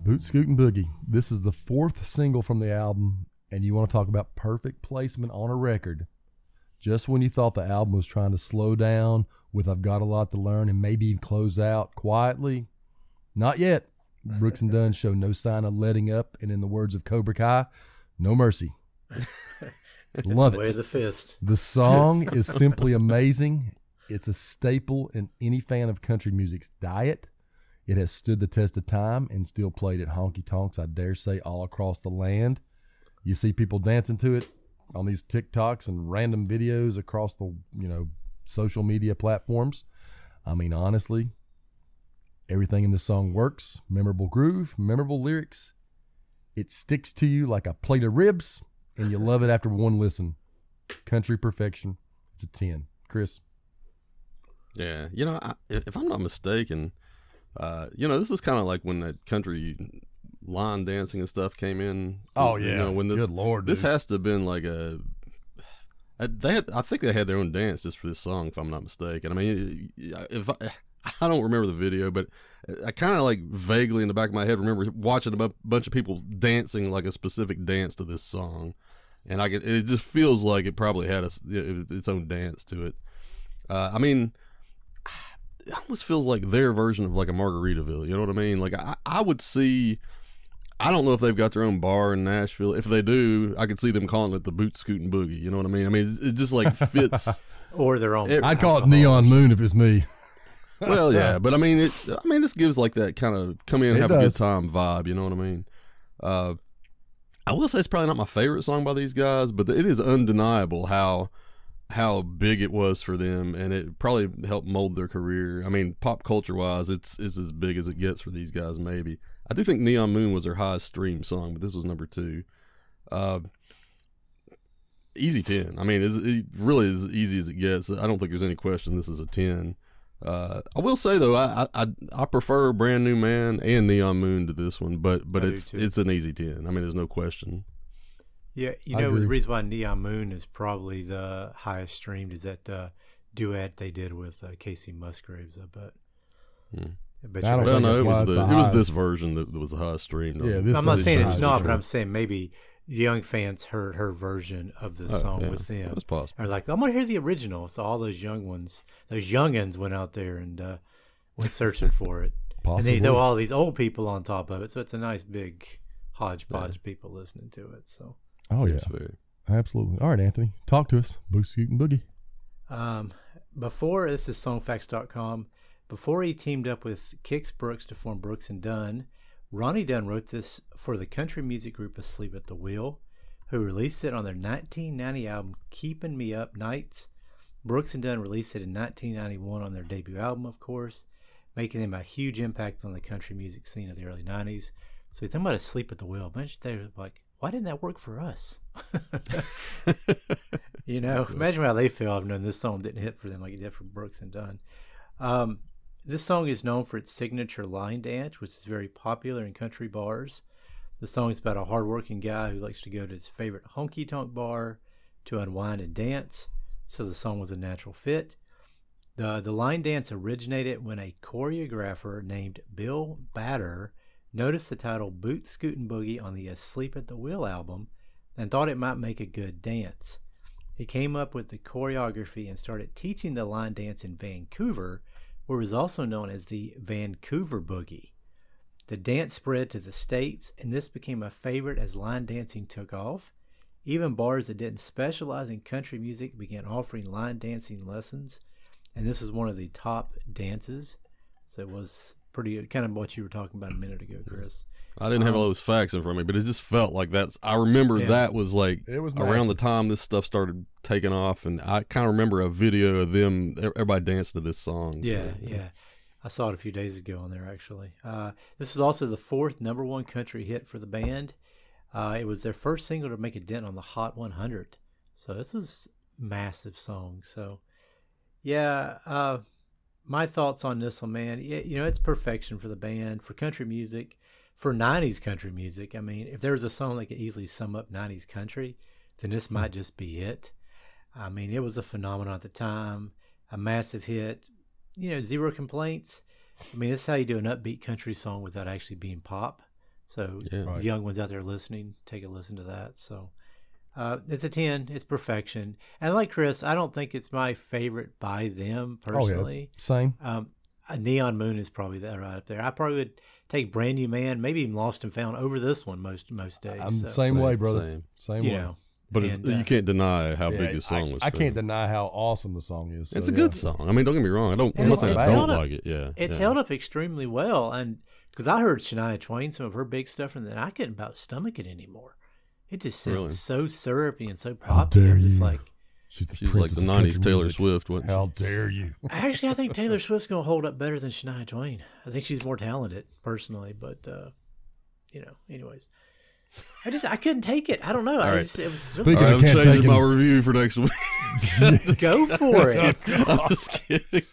Boot Scootin' Boogie. This is the fourth single from the album, and you want to talk about perfect placement on a record. Just when you thought the album was trying to slow down with I've Got a Lot to Learn and maybe even close out quietly, not yet. Brooks and Dunn show no sign of letting up, and in the words of Cobra Kai, no mercy. <laughs> Love way it. of the fist. The song is simply amazing. It's a staple in any fan of country music's diet. It has stood the test of time and still played at honky tonks, I dare say, all across the land. You see people dancing to it on these TikToks and random videos across the, you know, social media platforms. I mean, honestly, everything in this song works. Memorable groove, memorable lyrics. It sticks to you like a plate of ribs. and you love it after one listen. Country perfection. It's a ten. Chris. Yeah, you know, I, if I'm not mistaken, uh, you know, this is kind of like when that country line dancing and stuff came in. to- Oh, you yeah. know, when this Good Lord, this dude. has to have been like a. uh, They had, I think they had their own dance just for this song, if I'm not mistaken. I mean, if I, <laughs> I don't remember the video, but I kind of like vaguely in the back of my head remember watching a bunch of people dancing like a specific dance to this song, and I could, it just feels like it probably had a, its own dance to it. Uh, I mean, it almost feels like their version of like a Margaritaville. You know what I mean? Like I, I would see. I don't know if they've got their own bar in Nashville. If they do, I could see them calling it the Boot Scootin' Boogie. You know what I mean? I mean, it, it just like fits. <laughs> Or their own. It- I'd call it. Neon Moon if it's me. well, yeah, <laughs> but I mean, it. I mean, this gives like that kind of come in and It have a good time vibe. You know what I mean? Uh, I will say it's probably not my favorite song by these guys, but it is undeniable how how big it was for them, and it probably helped mold their career. I mean, pop culture wise, it's it's as big as it gets for these guys. Maybe I do think Neon Moon was their highest stream song, but this was number two. Uh, easy ten. I mean, it's, it really is easy as it gets. I don't think there's any question this is a ten. Uh, I will say though, I, I I prefer Brand New Man and Neon Moon to this one, but but I it's it's an easy ten. I mean, there's no question. Yeah, you I know agree. the reason why Neon Moon is probably the highest streamed is that uh, duet they did with uh, Kacey Musgraves. I bet. Hmm. I bet I you don't Well, guys- think no, it was the, the it was this version that was the highest stream. though. Yeah, this I'm not saying it's highest not, but. I'm saying maybe young fans heard her version of the Oh, song yeah, with them. That's possible. Are like, I'm gonna hear the original. So all those young ones, those youngins, went out there and uh, went searching for it. Possibly. <laughs> And Possibly. they throw all these old people on top of it, so it's a nice big hodgepodge of people listening to it. So, oh yeah, fair. absolutely. All right, Anthony, talk to us. Boot Scootin' Boogie. um, before this is songfacts.com. Before he teamed up with Kix Brooks to form Brooks and Dunn, Ronnie Dunn wrote this for the country music group Asleep at the Wheel, who released it on their 1990 album Keeping Me Up Nights. Brooks and Dunn released it in 1991 on their debut album, of course, making them a huge impact on the country music scene of the early 90s. So you think about Asleep at the Wheel. Imagine they're like, why didn't that work for us? <laughs> you know, imagine how they feel knowing this song didn't hit for them like it did for Brooks and Dunn. Um, this song is known for its signature line dance, which is very popular in country bars. The song is about a hardworking guy who likes to go to his favorite honky tonk bar to unwind and dance, so the song was a natural fit. The, the line dance originated when a choreographer named Bill Bader noticed the title Boot Scootin' Boogie on the Asleep at the Wheel album and thought it might make a good dance. He came up with the choreography and started teaching the line dance in Vancouver, where it was also known as the Vancouver Boogie. The dance spread to the States, and this became a favorite as line dancing took off. Even bars that didn't specialize in country music began offering line dancing lessons, and this is one of the top dances. So it was pretty kind of what you were talking about a minute ago, Chris. I didn't have all those facts in front of me, but it just felt like that's. I remember Yeah. that was like It was around the time this stuff started taking off, and I kind of remember a video of them, everybody dancing to this song. so- Yeah, yeah. I saw it a few days ago on there actually. Uh, this is also the fourth number one country hit for the band. Uh, it was their first single to make a dent on the Hot 100. So this is massive song. So yeah, uh, my thoughts on this one, man. You know, it's perfection for the band for country music, for '90s country music. I mean, if there was a song that could easily sum up '90s country, then this might just be it. I mean, it was a phenomenon at the time, a massive hit. You know, zero complaints. I mean, this is how you do an upbeat country song without actually being pop. So, Yeah. Right. the young ones out there listening, take a listen to that. So, uh, it's a 10. It's perfection. And like Chris, I don't think it's my favorite by them Oh personally. yeah, same. Um, a Neon Moon is probably that right up there. I probably would take Brand New Man, maybe even Lost and Found over this one most most days. I'm so, the same, Same, way, brother. same. Same, way. know, But it's, and, uh, you can't deny how Yeah, big this song I, was. I can't them. deny how awesome the song is. so, It's a yeah. good song. I mean, don't get me wrong. I don't. I'm not it's- saying I don't up- like it. Yeah, It's yeah. held up extremely well, and because I heard Shania Twain, some of her big stuff, and then I couldn't about stomach it anymore. It just sounds Really? so syrupy and so How poppy. dare I'm just you. like, She's, the She's like the of '90s Taylor music. Swift. Wasn't she? How dare you? <laughs> actually, I think Taylor Swift's gonna hold up better than Shania Twain. I think she's more talented personally, but uh, you know, anyways. I just I couldn't take it. I don't know. I right. just, it was Speaking really All right, of I'm can't changing my review for next week. <laughs> go for it. <laughs> I'm just kidding.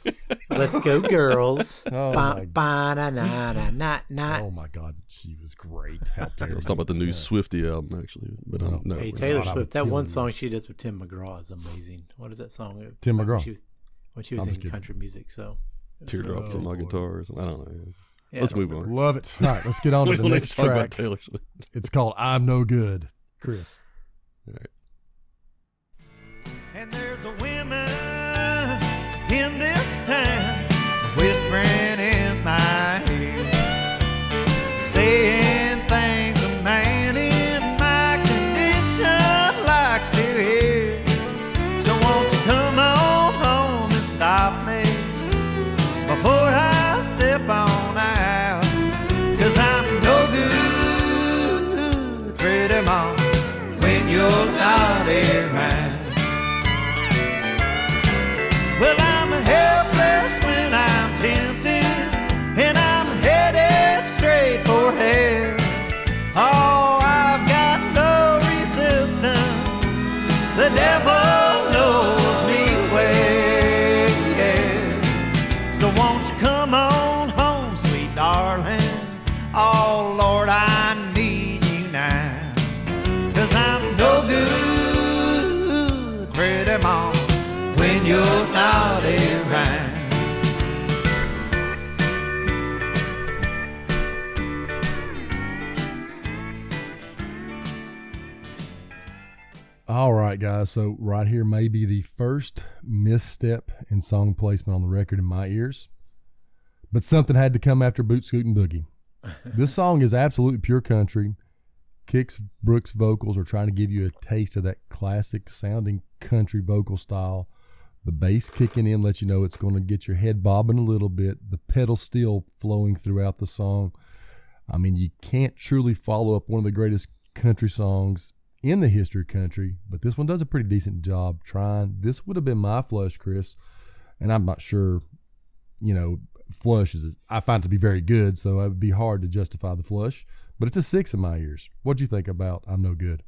Let's go, girls. <laughs> Oh, Ba- my- ba- na- na- na- na- na. Oh my God, she was great. How terrible. Let's talk about the new Swifty album, actually. But um, no, Hey we're Taylor God, I would Swift, that kill one you. song she does with Tim McGraw is amazing. What is that song? Tim When McGraw. she was, when she was I'm in kidding. country music. So not. teardrops on my guitar. Or something. I don't know. Yeah, Let's move on. Love it. All right, let's get on to <laughs> the next to talk about track. Taylor Swift. It's called "I'm No Good." Chris. And there's a women in this town whispering guys. So right here may be the first misstep in song placement on the record in my ears, but something had to come after Boot Scootin' Boogie. <laughs> this song is absolutely pure country. Kix Brooks vocals are trying to give you a taste of that classic sounding country vocal style. The bass kicking in lets you know it's going to get your head bobbing a little bit. The pedal steel flowing throughout the song. I mean, you can't truly follow up one of the greatest country songs in the history of country, but this one does a pretty decent job trying. This would have been my flush, Chris, and I'm not sure, you know, flush is, I find it to be very good, so it would be hard to justify the flush, but it's a six in my ears. What do you think about I'm No Good?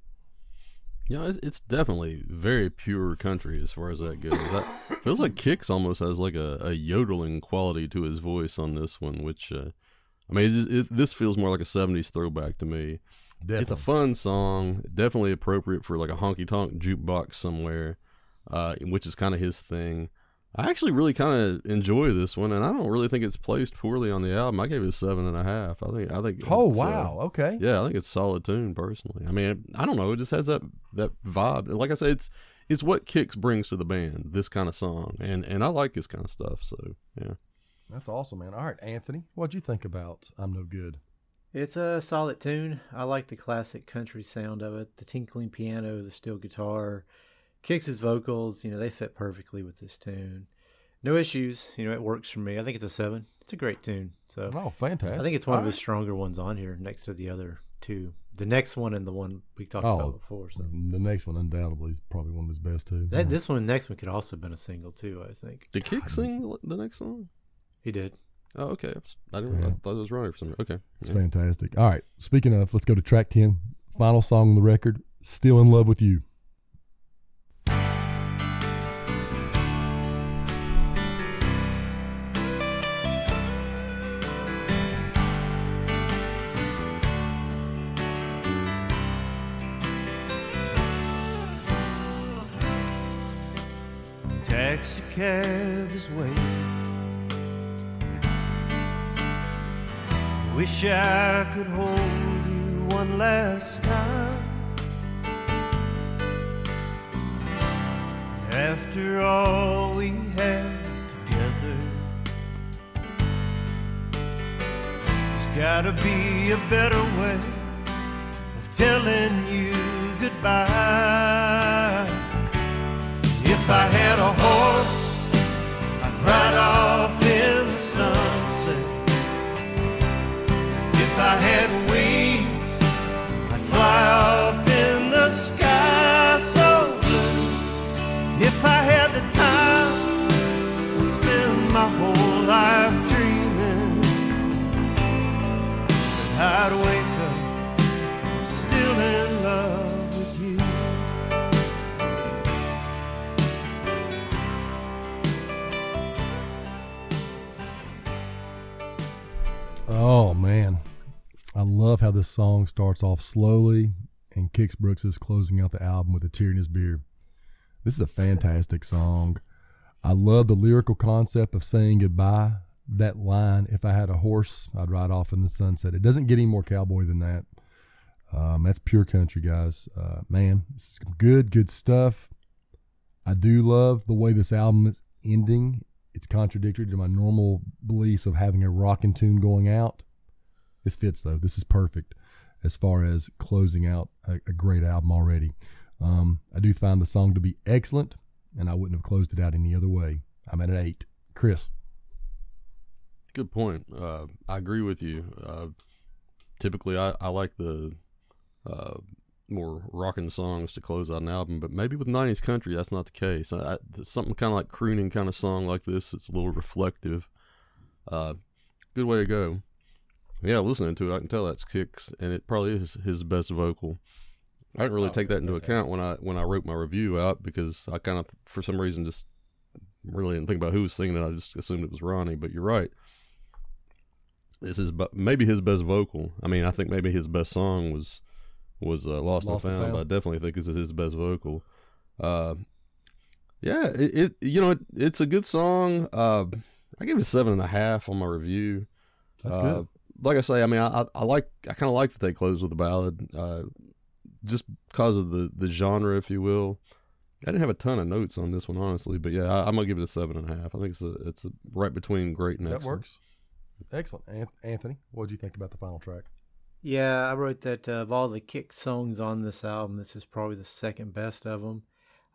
Yeah, it's, it's definitely very pure country as far as that goes. That <laughs> feels like Kix almost has like a, a yodeling quality to his voice on this one, which uh, I mean, it, this feels more like a '70s throwback to me. It's a fun song, definitely appropriate for like a honky tonk jukebox somewhere, uh, which is kind of his thing. I actually really kind of enjoy this one, and I don't really think it's placed poorly on the album. I gave it a seven and a half. I think I think. Oh, it's, uh, wow. okay. yeah, I think it's solid tune personally. I mean, I don't know, it just has that that vibe. Like I said, it's it's what Kix brings to the band. This kind of song, and and I like this kind of stuff. So yeah, That's awesome, man. All right, Anthony, what'd you think about I'm No Good? It's a solid tune. I like the classic country sound of it. The tinkling piano, the steel guitar, kicks his vocals. You know, they fit perfectly with this tune. No issues. You know, it works for me. I think it's a seven. It's a great tune. So Oh, fantastic. I think it's one All of the right. stronger ones on here, next to the other two. The next one and the one we talked Oh, about before. So The next one, undoubtedly, is probably one of his best, too. that this one, next one, could also have been a single too. I think did Kix sing the next song? he did. Oh, okay. I didn't. I thought it was running for some. Okay. It's Yeah. fantastic. All right. Speaking of, let's go to track 10. Final song on the record Still in Love with You. Taxi cab is waiting. Wish I could hold you one last time. After all we had together, there's gotta be a better way of telling you goodbye. If I had a horse, I'd ride off I had wings, I'd fly song starts off slowly, and Kix Brooks is closing out the album with a tear in his beer. This is a fantastic song. I love the lyrical concept of saying goodbye. That line, if I had a horse, I'd ride off in the sunset. It doesn't get any more cowboy than that. Um, that's pure country, guys. Uh, man, this is good, good stuff. I do love the way this album is ending. It's contradictory to my normal beliefs of having a rocking tune going out. This fits though. This is perfect as far as closing out a, a great album already. Um, I do find the song to be excellent, and I wouldn't have closed it out any other way. I'm at an eight. Chris, Good point. Uh, I agree with you. Uh, typically, I, I like the uh, more rocking songs to close out an album, but maybe with 90s country, that's not the case. I, I, something kind of like crooning kind of song like this, it's a little reflective. Uh, good way to go. Yeah, listening to it, I can tell that's Kix, and it probably is his best vocal. I didn't really Oh, take that into fantastic. account when I when I wrote my review out because I kind of, for some reason, just really didn't think about who was singing it. I just assumed it was Ronnie. But you're right. This is maybe his best vocal. I mean, I think maybe his best song was was uh, Lost, Lost and and Found, but I definitely think this is his best vocal. Uh, yeah, it, it you know it, it's a good song. Uh, I give it seven and a half on my review. that's Uh, good. Like I say, I mean, I, I, I like, I kind of like that they close with a ballad, uh, just because of the, the genre, if you will. I didn't have a ton of notes on this one, honestly, but yeah, I, I'm gonna give it a seven and a half. I think it's a, it's a, right between great and That excellent. works. Excellent. Anthony, what did you think about the final track? Yeah, I wrote that uh, of all the kick songs on this album, this is probably the second best of them.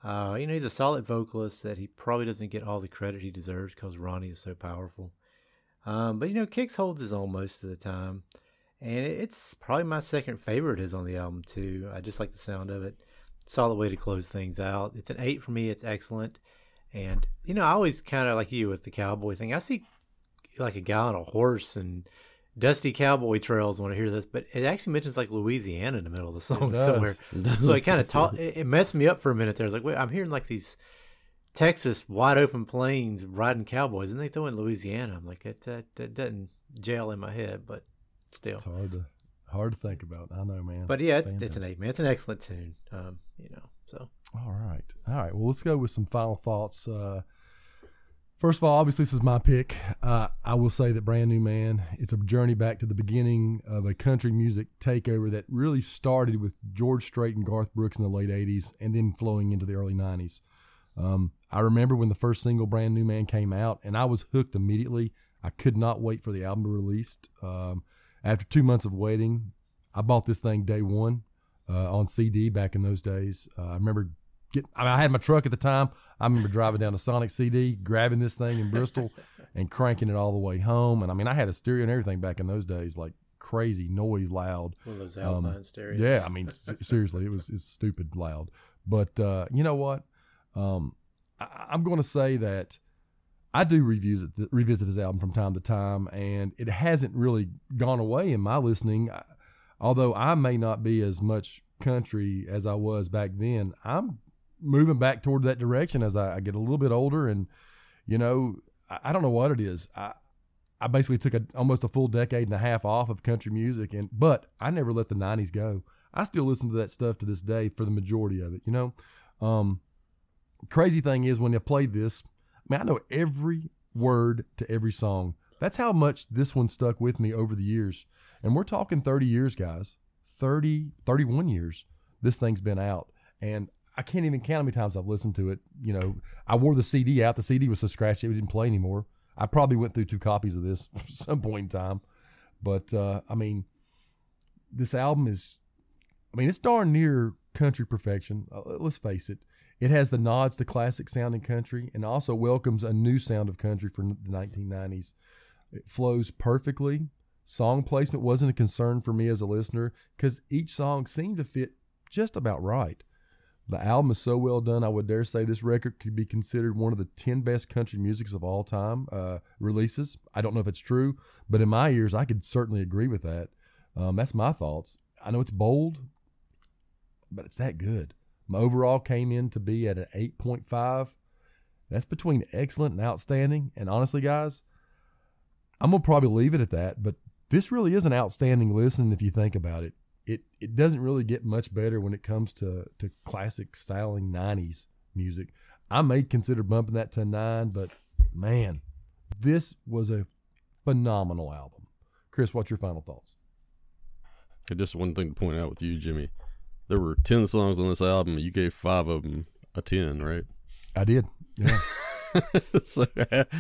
Uh, you know, he's a solid vocalist that he probably doesn't get all the credit he deserves because Ronnie is so powerful. Um, but you know, Kix holds his own most of the time, and it's probably my second favorite is on the album too. I just like the sound of it. Solid way to close things out. It's an eight for me. It's excellent, and you know, I always kind of like you with the cowboy thing. I see like a guy on a horse and dusty cowboy trails when I hear this, but it actually mentions like Louisiana in the middle of the song somewhere. <laughs> So it kind of taught it, it messed me up for a minute there. I was like, wait, I'm hearing like these Texas wide open plains riding cowboys, and they throw in Louisiana. I'm like, that that, that doesn't gel in my head, but still. It's hard to hard to think about. I know, man. But yeah, it's, it's an eight, man. It's an excellent tune. Um, you know, so All right. All right. Well, let's go with some final thoughts. Uh, first of all, obviously, this is my pick. Uh, I will say that Brand New Man, it's a journey back to the beginning of a country music takeover that really started with George Strait and Garth Brooks in the late 80s and then flowing into the early 90s. Um, I remember when the first single Brand New Man came out, and I was hooked immediately. I could not wait for the album to be released. Um, after two months of waiting, I bought this thing day one uh, on CD back in those days. Uh, I remember get. I, mean, I had my truck at the time. I remember driving down to Sonic CD, grabbing this thing in Bristol, <laughs> and cranking it all the way home. And I mean, I had a stereo and everything back in those days, like crazy noise, loud. one of those Um, stereos. Yeah, I mean, s- seriously, it was it's stupid loud. But uh, you know what? Um, I, I'm going to say that I do reviews it, revisit his album from time to time, and it hasn't really gone away in my listening. Although I may not be as much country as I was back then, I'm moving back toward that direction as I, I get a little bit older, and you know, I, I don't know what it is. I I basically took a, almost a full decade and a half off of country music, and but I never let the '90s go. I still listen to that stuff to this day for the majority of it. You know, um, crazy thing is when I played this, I mean, I know every word to every song. That's how much this one stuck with me over the years. And we're talking 30 years, guys. 30, 31 years this thing's been out. And I can't even count how many times I've listened to it. You know, I wore the CD out. The CD was so scratched it didn't play anymore. I probably went through two copies of this <laughs> at some point in time. But uh, I mean, this album is, I mean, it's darn near country perfection. Uh, let's face it. It has the nods to classic sounding country and also welcomes a new sound of country for the 1990s. It flows perfectly. Song placement wasn't a concern for me as a listener because each song seemed to fit just about right. The album is so well done, I would dare say this record could be considered one of the 10 best country musics of all time uh, releases. I don't know if it's true, but in my ears, I could certainly agree with that. Um, that's my thoughts. I know it's bold, but it's that good. My overall came in to be at an 8.5. That's between excellent and outstanding. And honestly, guys, I'm to probably leave it at that. But this really is an outstanding listen if you think about it. It it doesn't really get much better when it comes to to classic styling '90s music. I may consider bumping that to nine, but man, this was a phenomenal album. Chris, what's your final thoughts? Just one thing to point out with you, Jimmy. There were 10 songs on this album. You gave five of them a 10, right? I did. Yeah. <laughs> so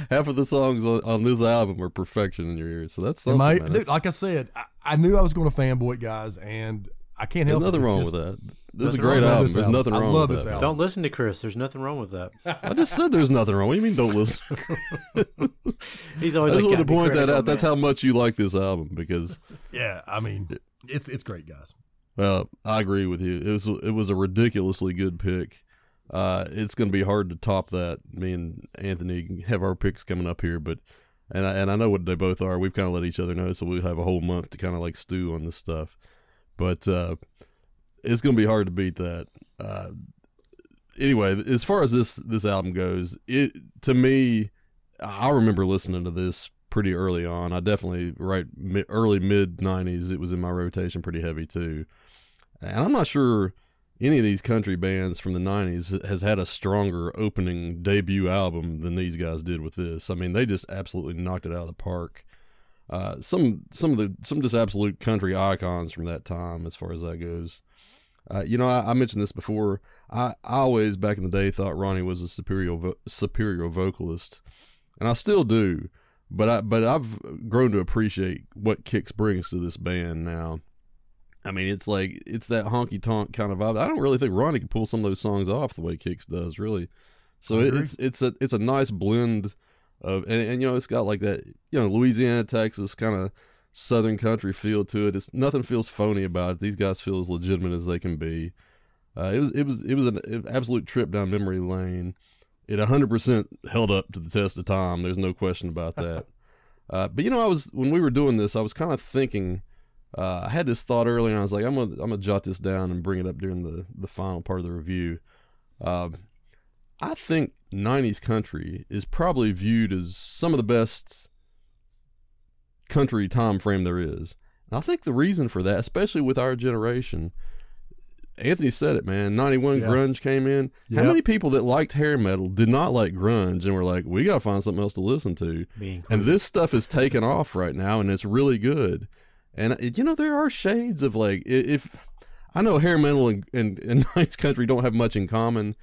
half of the songs on, on this album are perfection in your ears. So that's something. I- dude, like I said, I, I knew I was going to fanboy it, guys, and I can't There's help nothing it. It's wrong just- with that. This is a Nothing wrong great with album. There's album. nothing I wrong love with this that. album. Don't listen to Chris. There's nothing wrong with that. I just said there's nothing wrong. What do you mean don't listen? <laughs> He's I always just like, wanted to "Gotta point that critical, out. That's how much you like this album because Yeah, I mean, it's it's great, guys. Well, I agree with you. It was it was a ridiculously good pick. Uh, it's going to be hard to top that. Me and Anthony have our picks coming up here, but and I, and I know what they both are. We've kind of let each other know, so we have a whole month to kind of like stew on this stuff. But uh, it's going to be hard to beat that. Uh, anyway, as far as this this album goes, it to me, I remember listening to this pretty early on. I definitely right mi- early mid '90s. It was in my rotation pretty heavy too. And I'm not sure any of these country bands from the 90s has had a stronger opening debut album than these guys did with this. I mean, they just absolutely knocked it out of the park. Uh, some some of the some just absolute country icons from that time, as far as that goes. Uh, you know, I, I mentioned this before. I, I always back in the day thought Ronnie was a superior vo- superior vocalist, and I still do. But I but I've grown to appreciate what Kix brings to this band now. I mean, it's like it's that honky tonk kind of vibe. I don't really think Ronnie can pull some of those songs off the way Kix does, really. So I agree. it's it's a it's a nice blend of and, and you know it's got like that you know Louisiana Texas kind of southern country feel to it. It's nothing feels phony about it. These guys feel as legitimate as they can be. Uh, it was it was it was an absolute trip down memory lane. It 100% held up to the test of time. There's no question about that. <laughs> uh, but you know, I was when we were doing this, I was kind of thinking. Uh, I had this thought earlier, and I was like, I'm gonna I'm gonna jot this down and bring it up during the the final part of the review. Um, I think '90s country is probably viewed as some of the best country time frame there is. And I think the reason for that, especially with our generation, Anthony said it, man. '91 Yeah. grunge came in. How many people that liked hair metal did not like grunge and were like, we got to find something else to listen to? And this stuff is taking off right now, and it's really good. And uh, you know, there are shades of like if I know hair metal and, and, and <laughs> nice country don't have much in common,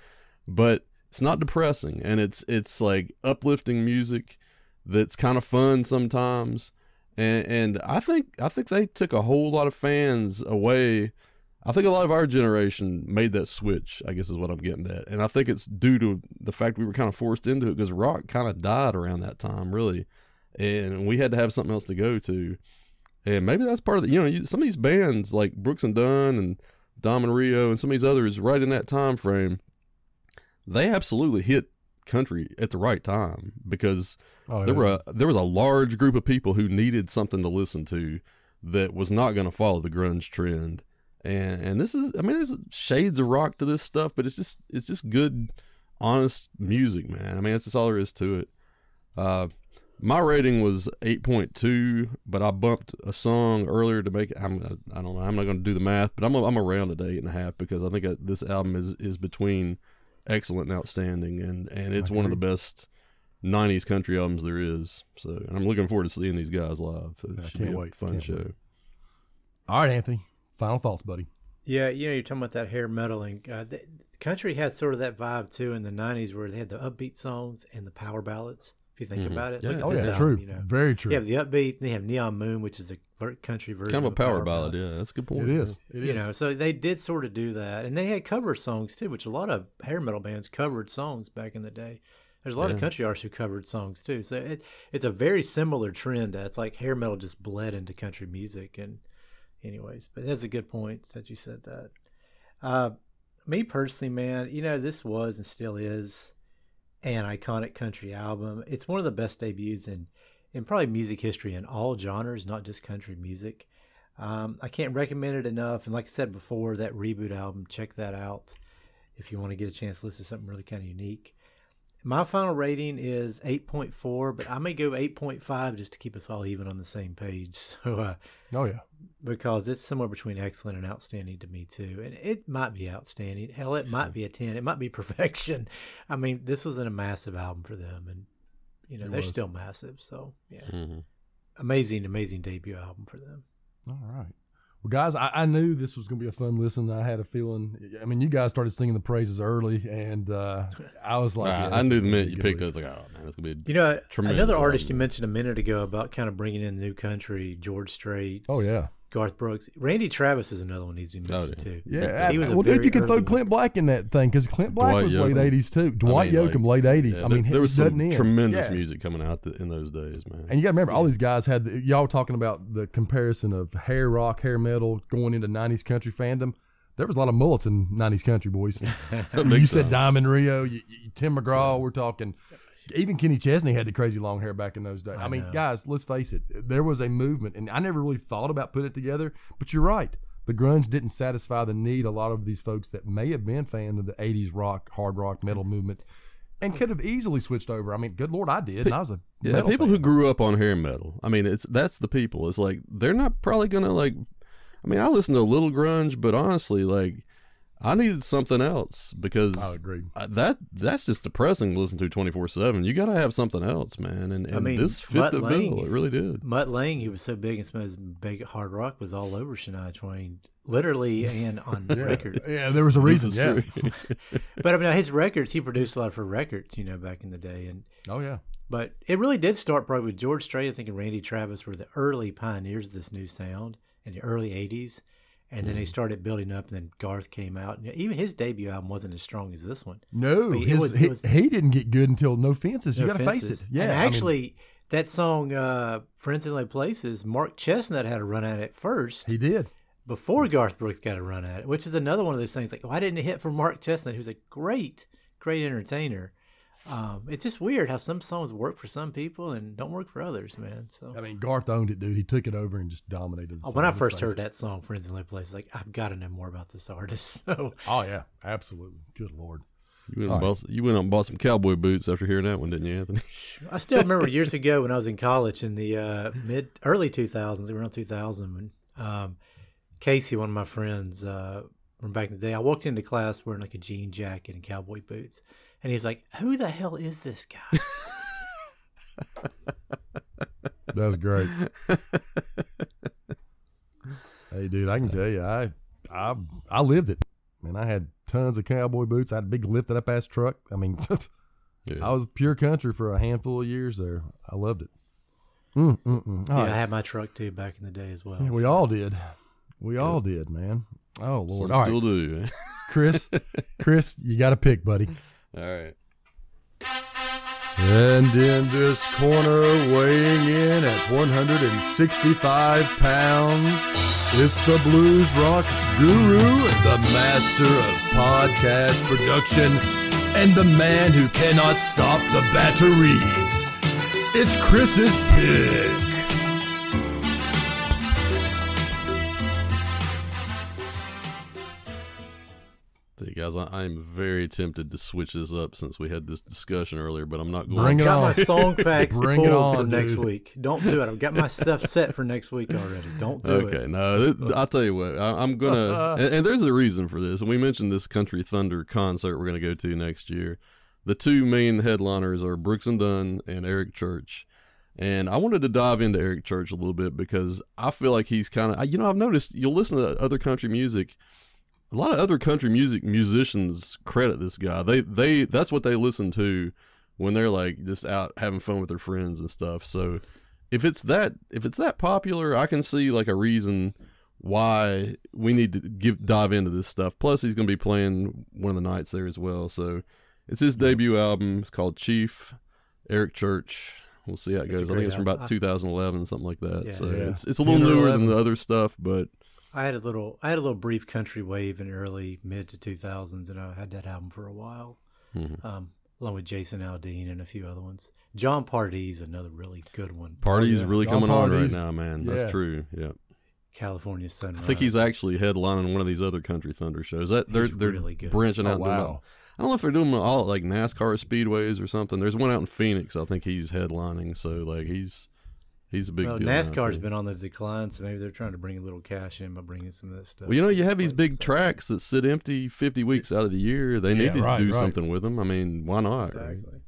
but it's not depressing, and it's it's like uplifting music that's kind of fun sometimes. And and I think I think they took a whole lot of fans away. I think a lot of our generation made that switch. I guess is what I'm getting at, and I think it's due to the fact we were kind of forced into it because rock kind of died around that time, really, and we had to have something else to go to. And maybe that's part of the, you know, you, some of these bands like Brooks and Dunn and Diamond Rio and some of these others right in that time frame, they absolutely hit country at the right time because Oh, there yeah. were a, there was a large group of people who needed something to listen to that was not going to follow the grunge trend. And and this is I mean there's shades of rock to this stuff, but it's just it's just good honest music, man. I mean that's just all there is to it. Uh my rating was 8.2, but I bumped a song earlier to make it. I'm, I don't know. I'm not going to do the math, but I'm, I'm around at eight and a half because I think that this album is, is between excellent and outstanding, and, and it's one of the best 90s country albums there is. So and I'm looking forward to seeing these guys live. So it I should can't be a wait. fun Can't show. wait. All right, Anthony. Final thoughts, buddy. Yeah, you know, you're talking about that hair meddling. Uh, the, country had sort of that vibe too in the '90s, where they had the upbeat songs and the power ballads. If you think Mhm. about it, Yeah. Look at Oh, this yeah. album, true. You know, Very true. you have the upbeat, and they have Neon Moon, which is the ver- country version. Kind of a a power ballad, yeah. That's a good point. it is. It you is. know, so they did sort of do that, and they had cover songs too, which a lot of hair metal bands covered songs back in the day. There's a lot of country artists who covered songs too, so it, it's a very similar trend. Uh, It's like hair metal just bled into country music, and anyways, but that's a good point that you said that. Uh, me personally, man, you know, this was and still is an iconic country album. It's one of the best debuts in in probably music history in all genres, not just country music. Um, I can't recommend it enough. And like I said before, that reboot album, check that out if you want to get a chance to listen to something really kind of unique. My final rating is 8.4, but I may go 8.5 just to keep us all even on the same page. <laughs> So, uh, Oh yeah. because it's somewhere between excellent and outstanding to me too. And it might be outstanding. Hell, it might be a 10. It might be <laughs> perfection. I mean, this wasn't a massive album for them and you know, It they're was. still massive. So, yeah. Mhm. Amazing, amazing debut album for them. All right. Well, guys, I, I knew this was going to be a fun listen. I had a feeling. I mean, you guys started singing the praises early, and uh, I was like, I- yeah, I this knew the gonna minute you picked it, I was like, oh man, it's gonna be. You know, Tremendous another artist you album. mentioned a minute ago about kind of bringing in the new country, George Strait. Oh yeah, Garth Brooks. Randy Travis is another one needs to be Oh, mentioned yeah. too. yeah. He was a well, dude, very you can throw Clint Black in that thing because Clint Black Dwight was Yoakam. late '80s too. Dwight mean, Yoakam, like, late '80s. Yeah, I mean, there, there was some end. tremendous Yeah. music coming out th- in those days, man. And you got to remember, all these guys had the, y'all talking about the comparison of hair rock, hair metal going into '90s country fandom. There was a lot of mullets in '90s country boys. <laughs> you said time. Diamond Rio, you, you, Tim McGraw. We're talking. Even Kenny Chesney had the crazy long hair back in those days. I, mean, know. guys, let's face it. There was a movement, and I never really thought about putting it together. But you're right. The grunge didn't satisfy the need a lot of these folks that may have been fans of the '80s rock, hard rock, metal mm-hmm. movement, and could have easily switched over. I mean, good lord, I did, and I was a Yeah, people fan. who grew up on hair metal. I mean, it's that's the people. It's like they're not probably gonna like. I mean, I listen to a little grunge, but honestly, like, I needed something else because I agree. That that's just depressing to listen to twenty four seven. You got to have something else, man. And, and mean, this fit Mutt the Lange- bill. It really did. Mutt Lange, he was so big and some of his big hard rock was all over Shania Twain, literally and <laughs> on record. Yeah, there was a reason. Yeah. <laughs> <laughs> But I mean, his records, he produced a lot of her records, you know, back in the day. And Oh yeah. but it really did start probably with George Strait. I think and Randy Travis were the early pioneers of this new sound in the early '80s, and then they started building up. And then Garth came out. And even his debut album wasn't as strong as this one. No, it was- it was- he didn't get good until No Fences. You got to face it. Yeah, and I mean, actually, that song uh, "Friends in Low Places," Mark Chesnutt had a run at it first. he did. before Garth Brooks got a run at it, which is another one of those things like, why didn't it hit for Mark Chesnutt, who's a great, great entertainer? Um, it's just weird how some songs work for some people and don't work for others, man. So I mean, Garth owned it, dude. He took it over and just dominated. The Oh, when I first heard it. that song, "Friends in Low Places," like I've got to know more about this artist. <laughs> So Oh yeah, absolutely. Good lord. You went, and bought, you went out and bought some cowboy boots after hearing that one, didn't you, Anthony? <laughs> I still remember years ago when I was in college in the uh, mid early 2000s, around 2000, when um, Casey, one of my friends uh, from back in the day, I walked into class wearing like a jean jacket and cowboy boots, and he's like, "Who the hell is this guy?" <laughs> That's great. hey, dude, I can tell you, I, I, I lived it. Man, I had tons of cowboy boots. I had a big lifted up ass truck. I mean, <laughs> Yeah. I was pure country for a handful of years there. I loved it. Mm, mm, mm. Yeah, right. I had my truck too back in the day as well. Yeah, we all did. We all did, man. Oh lord! Some All right, still do. Chris, <laughs> Chris, you got to pick, buddy. All right. And in this corner, weighing in at 165 pounds, it's the blues rock guru, and the master of podcast production, and the man who cannot stop the battery. It's Chris's pick. Guys, I, I'm very tempted to switch this up since we had this discussion earlier, but I'm not going Bring I've it got my on. song <laughs> facts Bring it pulled for on, next week. Don't do it. I've got my stuff set for next week already. Don't do Okay, it. Okay, no, th- I'll tell you what. I, I'm gonna, <laughs> and, and there's a reason for this. And we mentioned this Country Thunder concert we're gonna go to next year. The two main headliners are Brooks and Dunn and Eric Church. And I wanted to dive into Eric Church a little bit because I feel like he's kind of, you know, I've noticed you'll listen to other country music. A lot of other country music musicians credit this guy. They, they, that's what they listen to when they're like just out having fun with their friends and stuff. So if it's that, if it's that popular, I can see like a reason why we need to give dive into this stuff. Plus, he's going to be playing one of the nights there as well. So it's his debut album. It's called Chief. Eric Church. We'll see how it It's goes. I think it's from about 2011, something like that. Yeah. so Yeah. it's it's a little newer than the other stuff, but I had a little, I had a little brief country wave in early mid to 2000s, and I had that album for a while, Mhm. um, along with Jason Aldean and a few other ones. Jon Pardi's another really good one. Pardi's yeah. really John coming on right now, man. yeah. That's true. Yeah. California Sunrise. I think he's actually headlining one of these other country thunder shows. That they're He's they're really good. branching Oh, out. doing wow. I don't know if they're doing all like NASCAR speedways or something. There's one out in Phoenix. I think he's headlining. So like he's he's a big well, deal. now, NASCAR's too. been on the decline, so maybe they're trying to bring a little cash in by bringing some of this stuff. Well, you know, you have these big places. tracks that sit empty 50 weeks out of the year. They Yeah, need to right, do right. something with them. I mean, why not? right? exactly.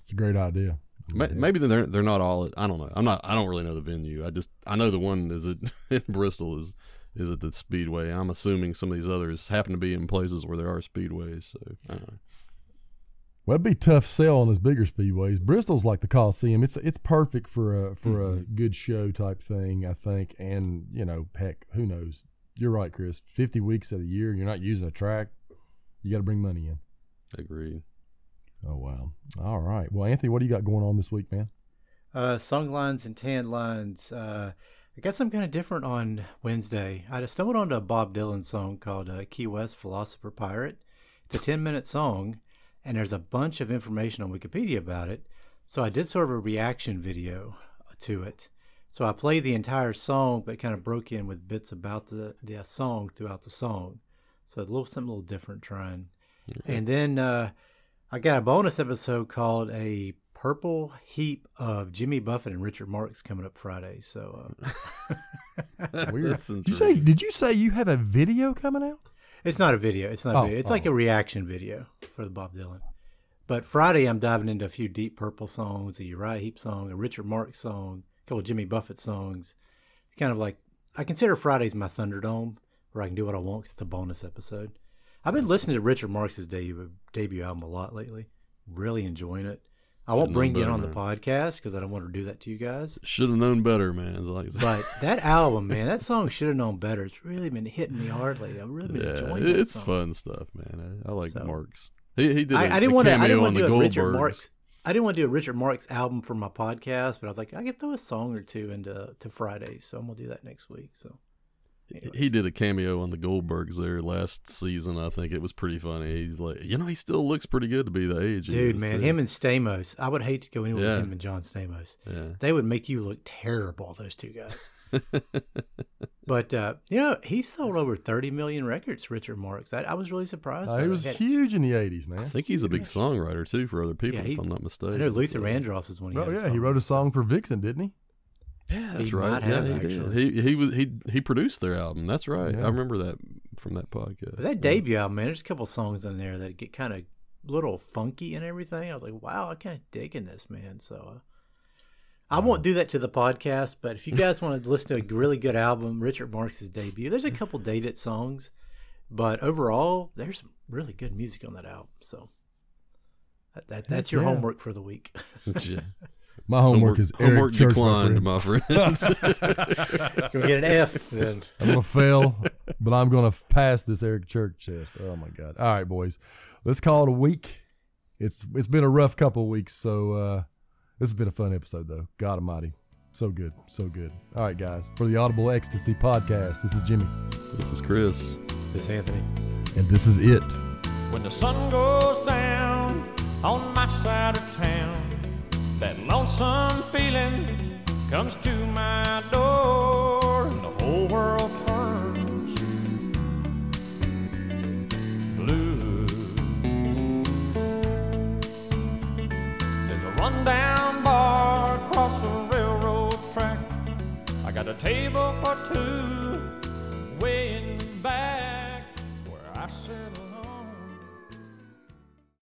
It's a great idea. Maybe they're they're not all. I don't know. I'm not. I don't really know the venue. I just I know the one is at <laughs> in Bristol is is at the Speedway. I'm assuming some of these others happen to be in places where there are speedways. So I don't know. Well, it'd be tough sell on those bigger speedways. Bristol's like the Coliseum. It's it's perfect for a for a good show type thing, I think. And you know, heck, who knows? You're right, Chris. Fifty weeks of the year, you're not using a track. You got to bring money in. Agreed. Oh wow! All right. Well, Anthony, what do you got going on this week, man? Uh, song lines and tan lines. Uh, I got some kind of different on Wednesday. I just stumbled onto a Bob Dylan song called uh, Key West Philosopher Pirate. It's a 10 minute song, and there's a bunch of information on Wikipedia about it. So I did sort of a reaction video to it. So I played the entire song, but kind of broke in with bits about the, the song throughout the song. So a little something a little different trying. And then uh, I got a bonus episode called a purple heap of Jimmy Buffett and Richard Marx coming up Friday. So uh, <laughs> Weird. That's you say? Did you say you have a video coming out? It's not a video. It's not a Oh, video. It's like oh. a reaction video for the Bob Dylan. But Friday I'm diving into a few Deep Purple songs, a Uriah Heep song, a Richard Marx song, a couple of Jimmy Buffett songs. It's kind of like I consider Fridays my Thunderdome, where I can do what I want 'cause it's a bonus episode. I've been listening to Richard Marx' debut debut album a lot lately. Really enjoying it. I won't bring it on better, the podcast because I don't want to do that to you guys. Should have known better, man. It's like But <laughs> that album, man, that song should have known better. It's really been hitting me hard lately. I've really been yeah, enjoying that it's song. fun stuff, man. I, I like So- Marx. He he did. I I I didn't want to. I didn't want to do a Richard Marx. I didn't want to do a Richard Marx album for my podcast, but I was like, I can throw a song or two into to Fridays, so I'm gonna do that next week. So anyways. He did a cameo on the Goldbergs there last season. I think it was pretty funny. He's like, you know, he still looks pretty good to be the age. he dude, is, man, too. him and Stamos. I would hate to go anywhere Yeah. with him and John Stamos. Yeah. They would make you look terrible, those two guys. <laughs> but uh, you know, he sold over 30 million records. Richard Marx. I, I was really surprised. Uh, he was Had- huge in the '80s, man. I think he's a big songwriter too for other people, Yeah, he- if I'm not mistaken. I know Luther so- Vandross is one. He Oh had yeah, he wrote a song for Vixen, didn't he? Yeah, that's He right. Yeah, have, he did. He he was he he produced their album. That's right. Yeah. I remember that from that podcast. But that debut album, man, there's a couple songs in there that get kind of little funky and everything. I was like, wow, I kind of digging this, man. So uh, I won't do that to the podcast, but if you guys want to <laughs> listen to a really good album, Richard Marx' debut, there's a <laughs> couple dated songs, but overall, there's some really good music on that album. So that, that, that's your yeah. homework for the week. <laughs> Yeah. My homework, is Eric homework Church, declined, my friend. my friend. <laughs> Go get an F then. I'm gonna fail, but I'm gonna pass this Eric Church test. Oh my god! All right, boys, let's call it a week. It's it's been a rough couple of weeks, so uh, this has been a fun episode, though. God Almighty, so good, so good. All right, guys, for the Audible Ecstasy podcast, this is Jimmy, this is Chris. This is Anthony. and this is it. When the sun goes down on my side of town, that lonesome feeling comes to my door and the whole world turns blue. There's a rundown bar across the railroad track. I got a table for two way in back where I sit.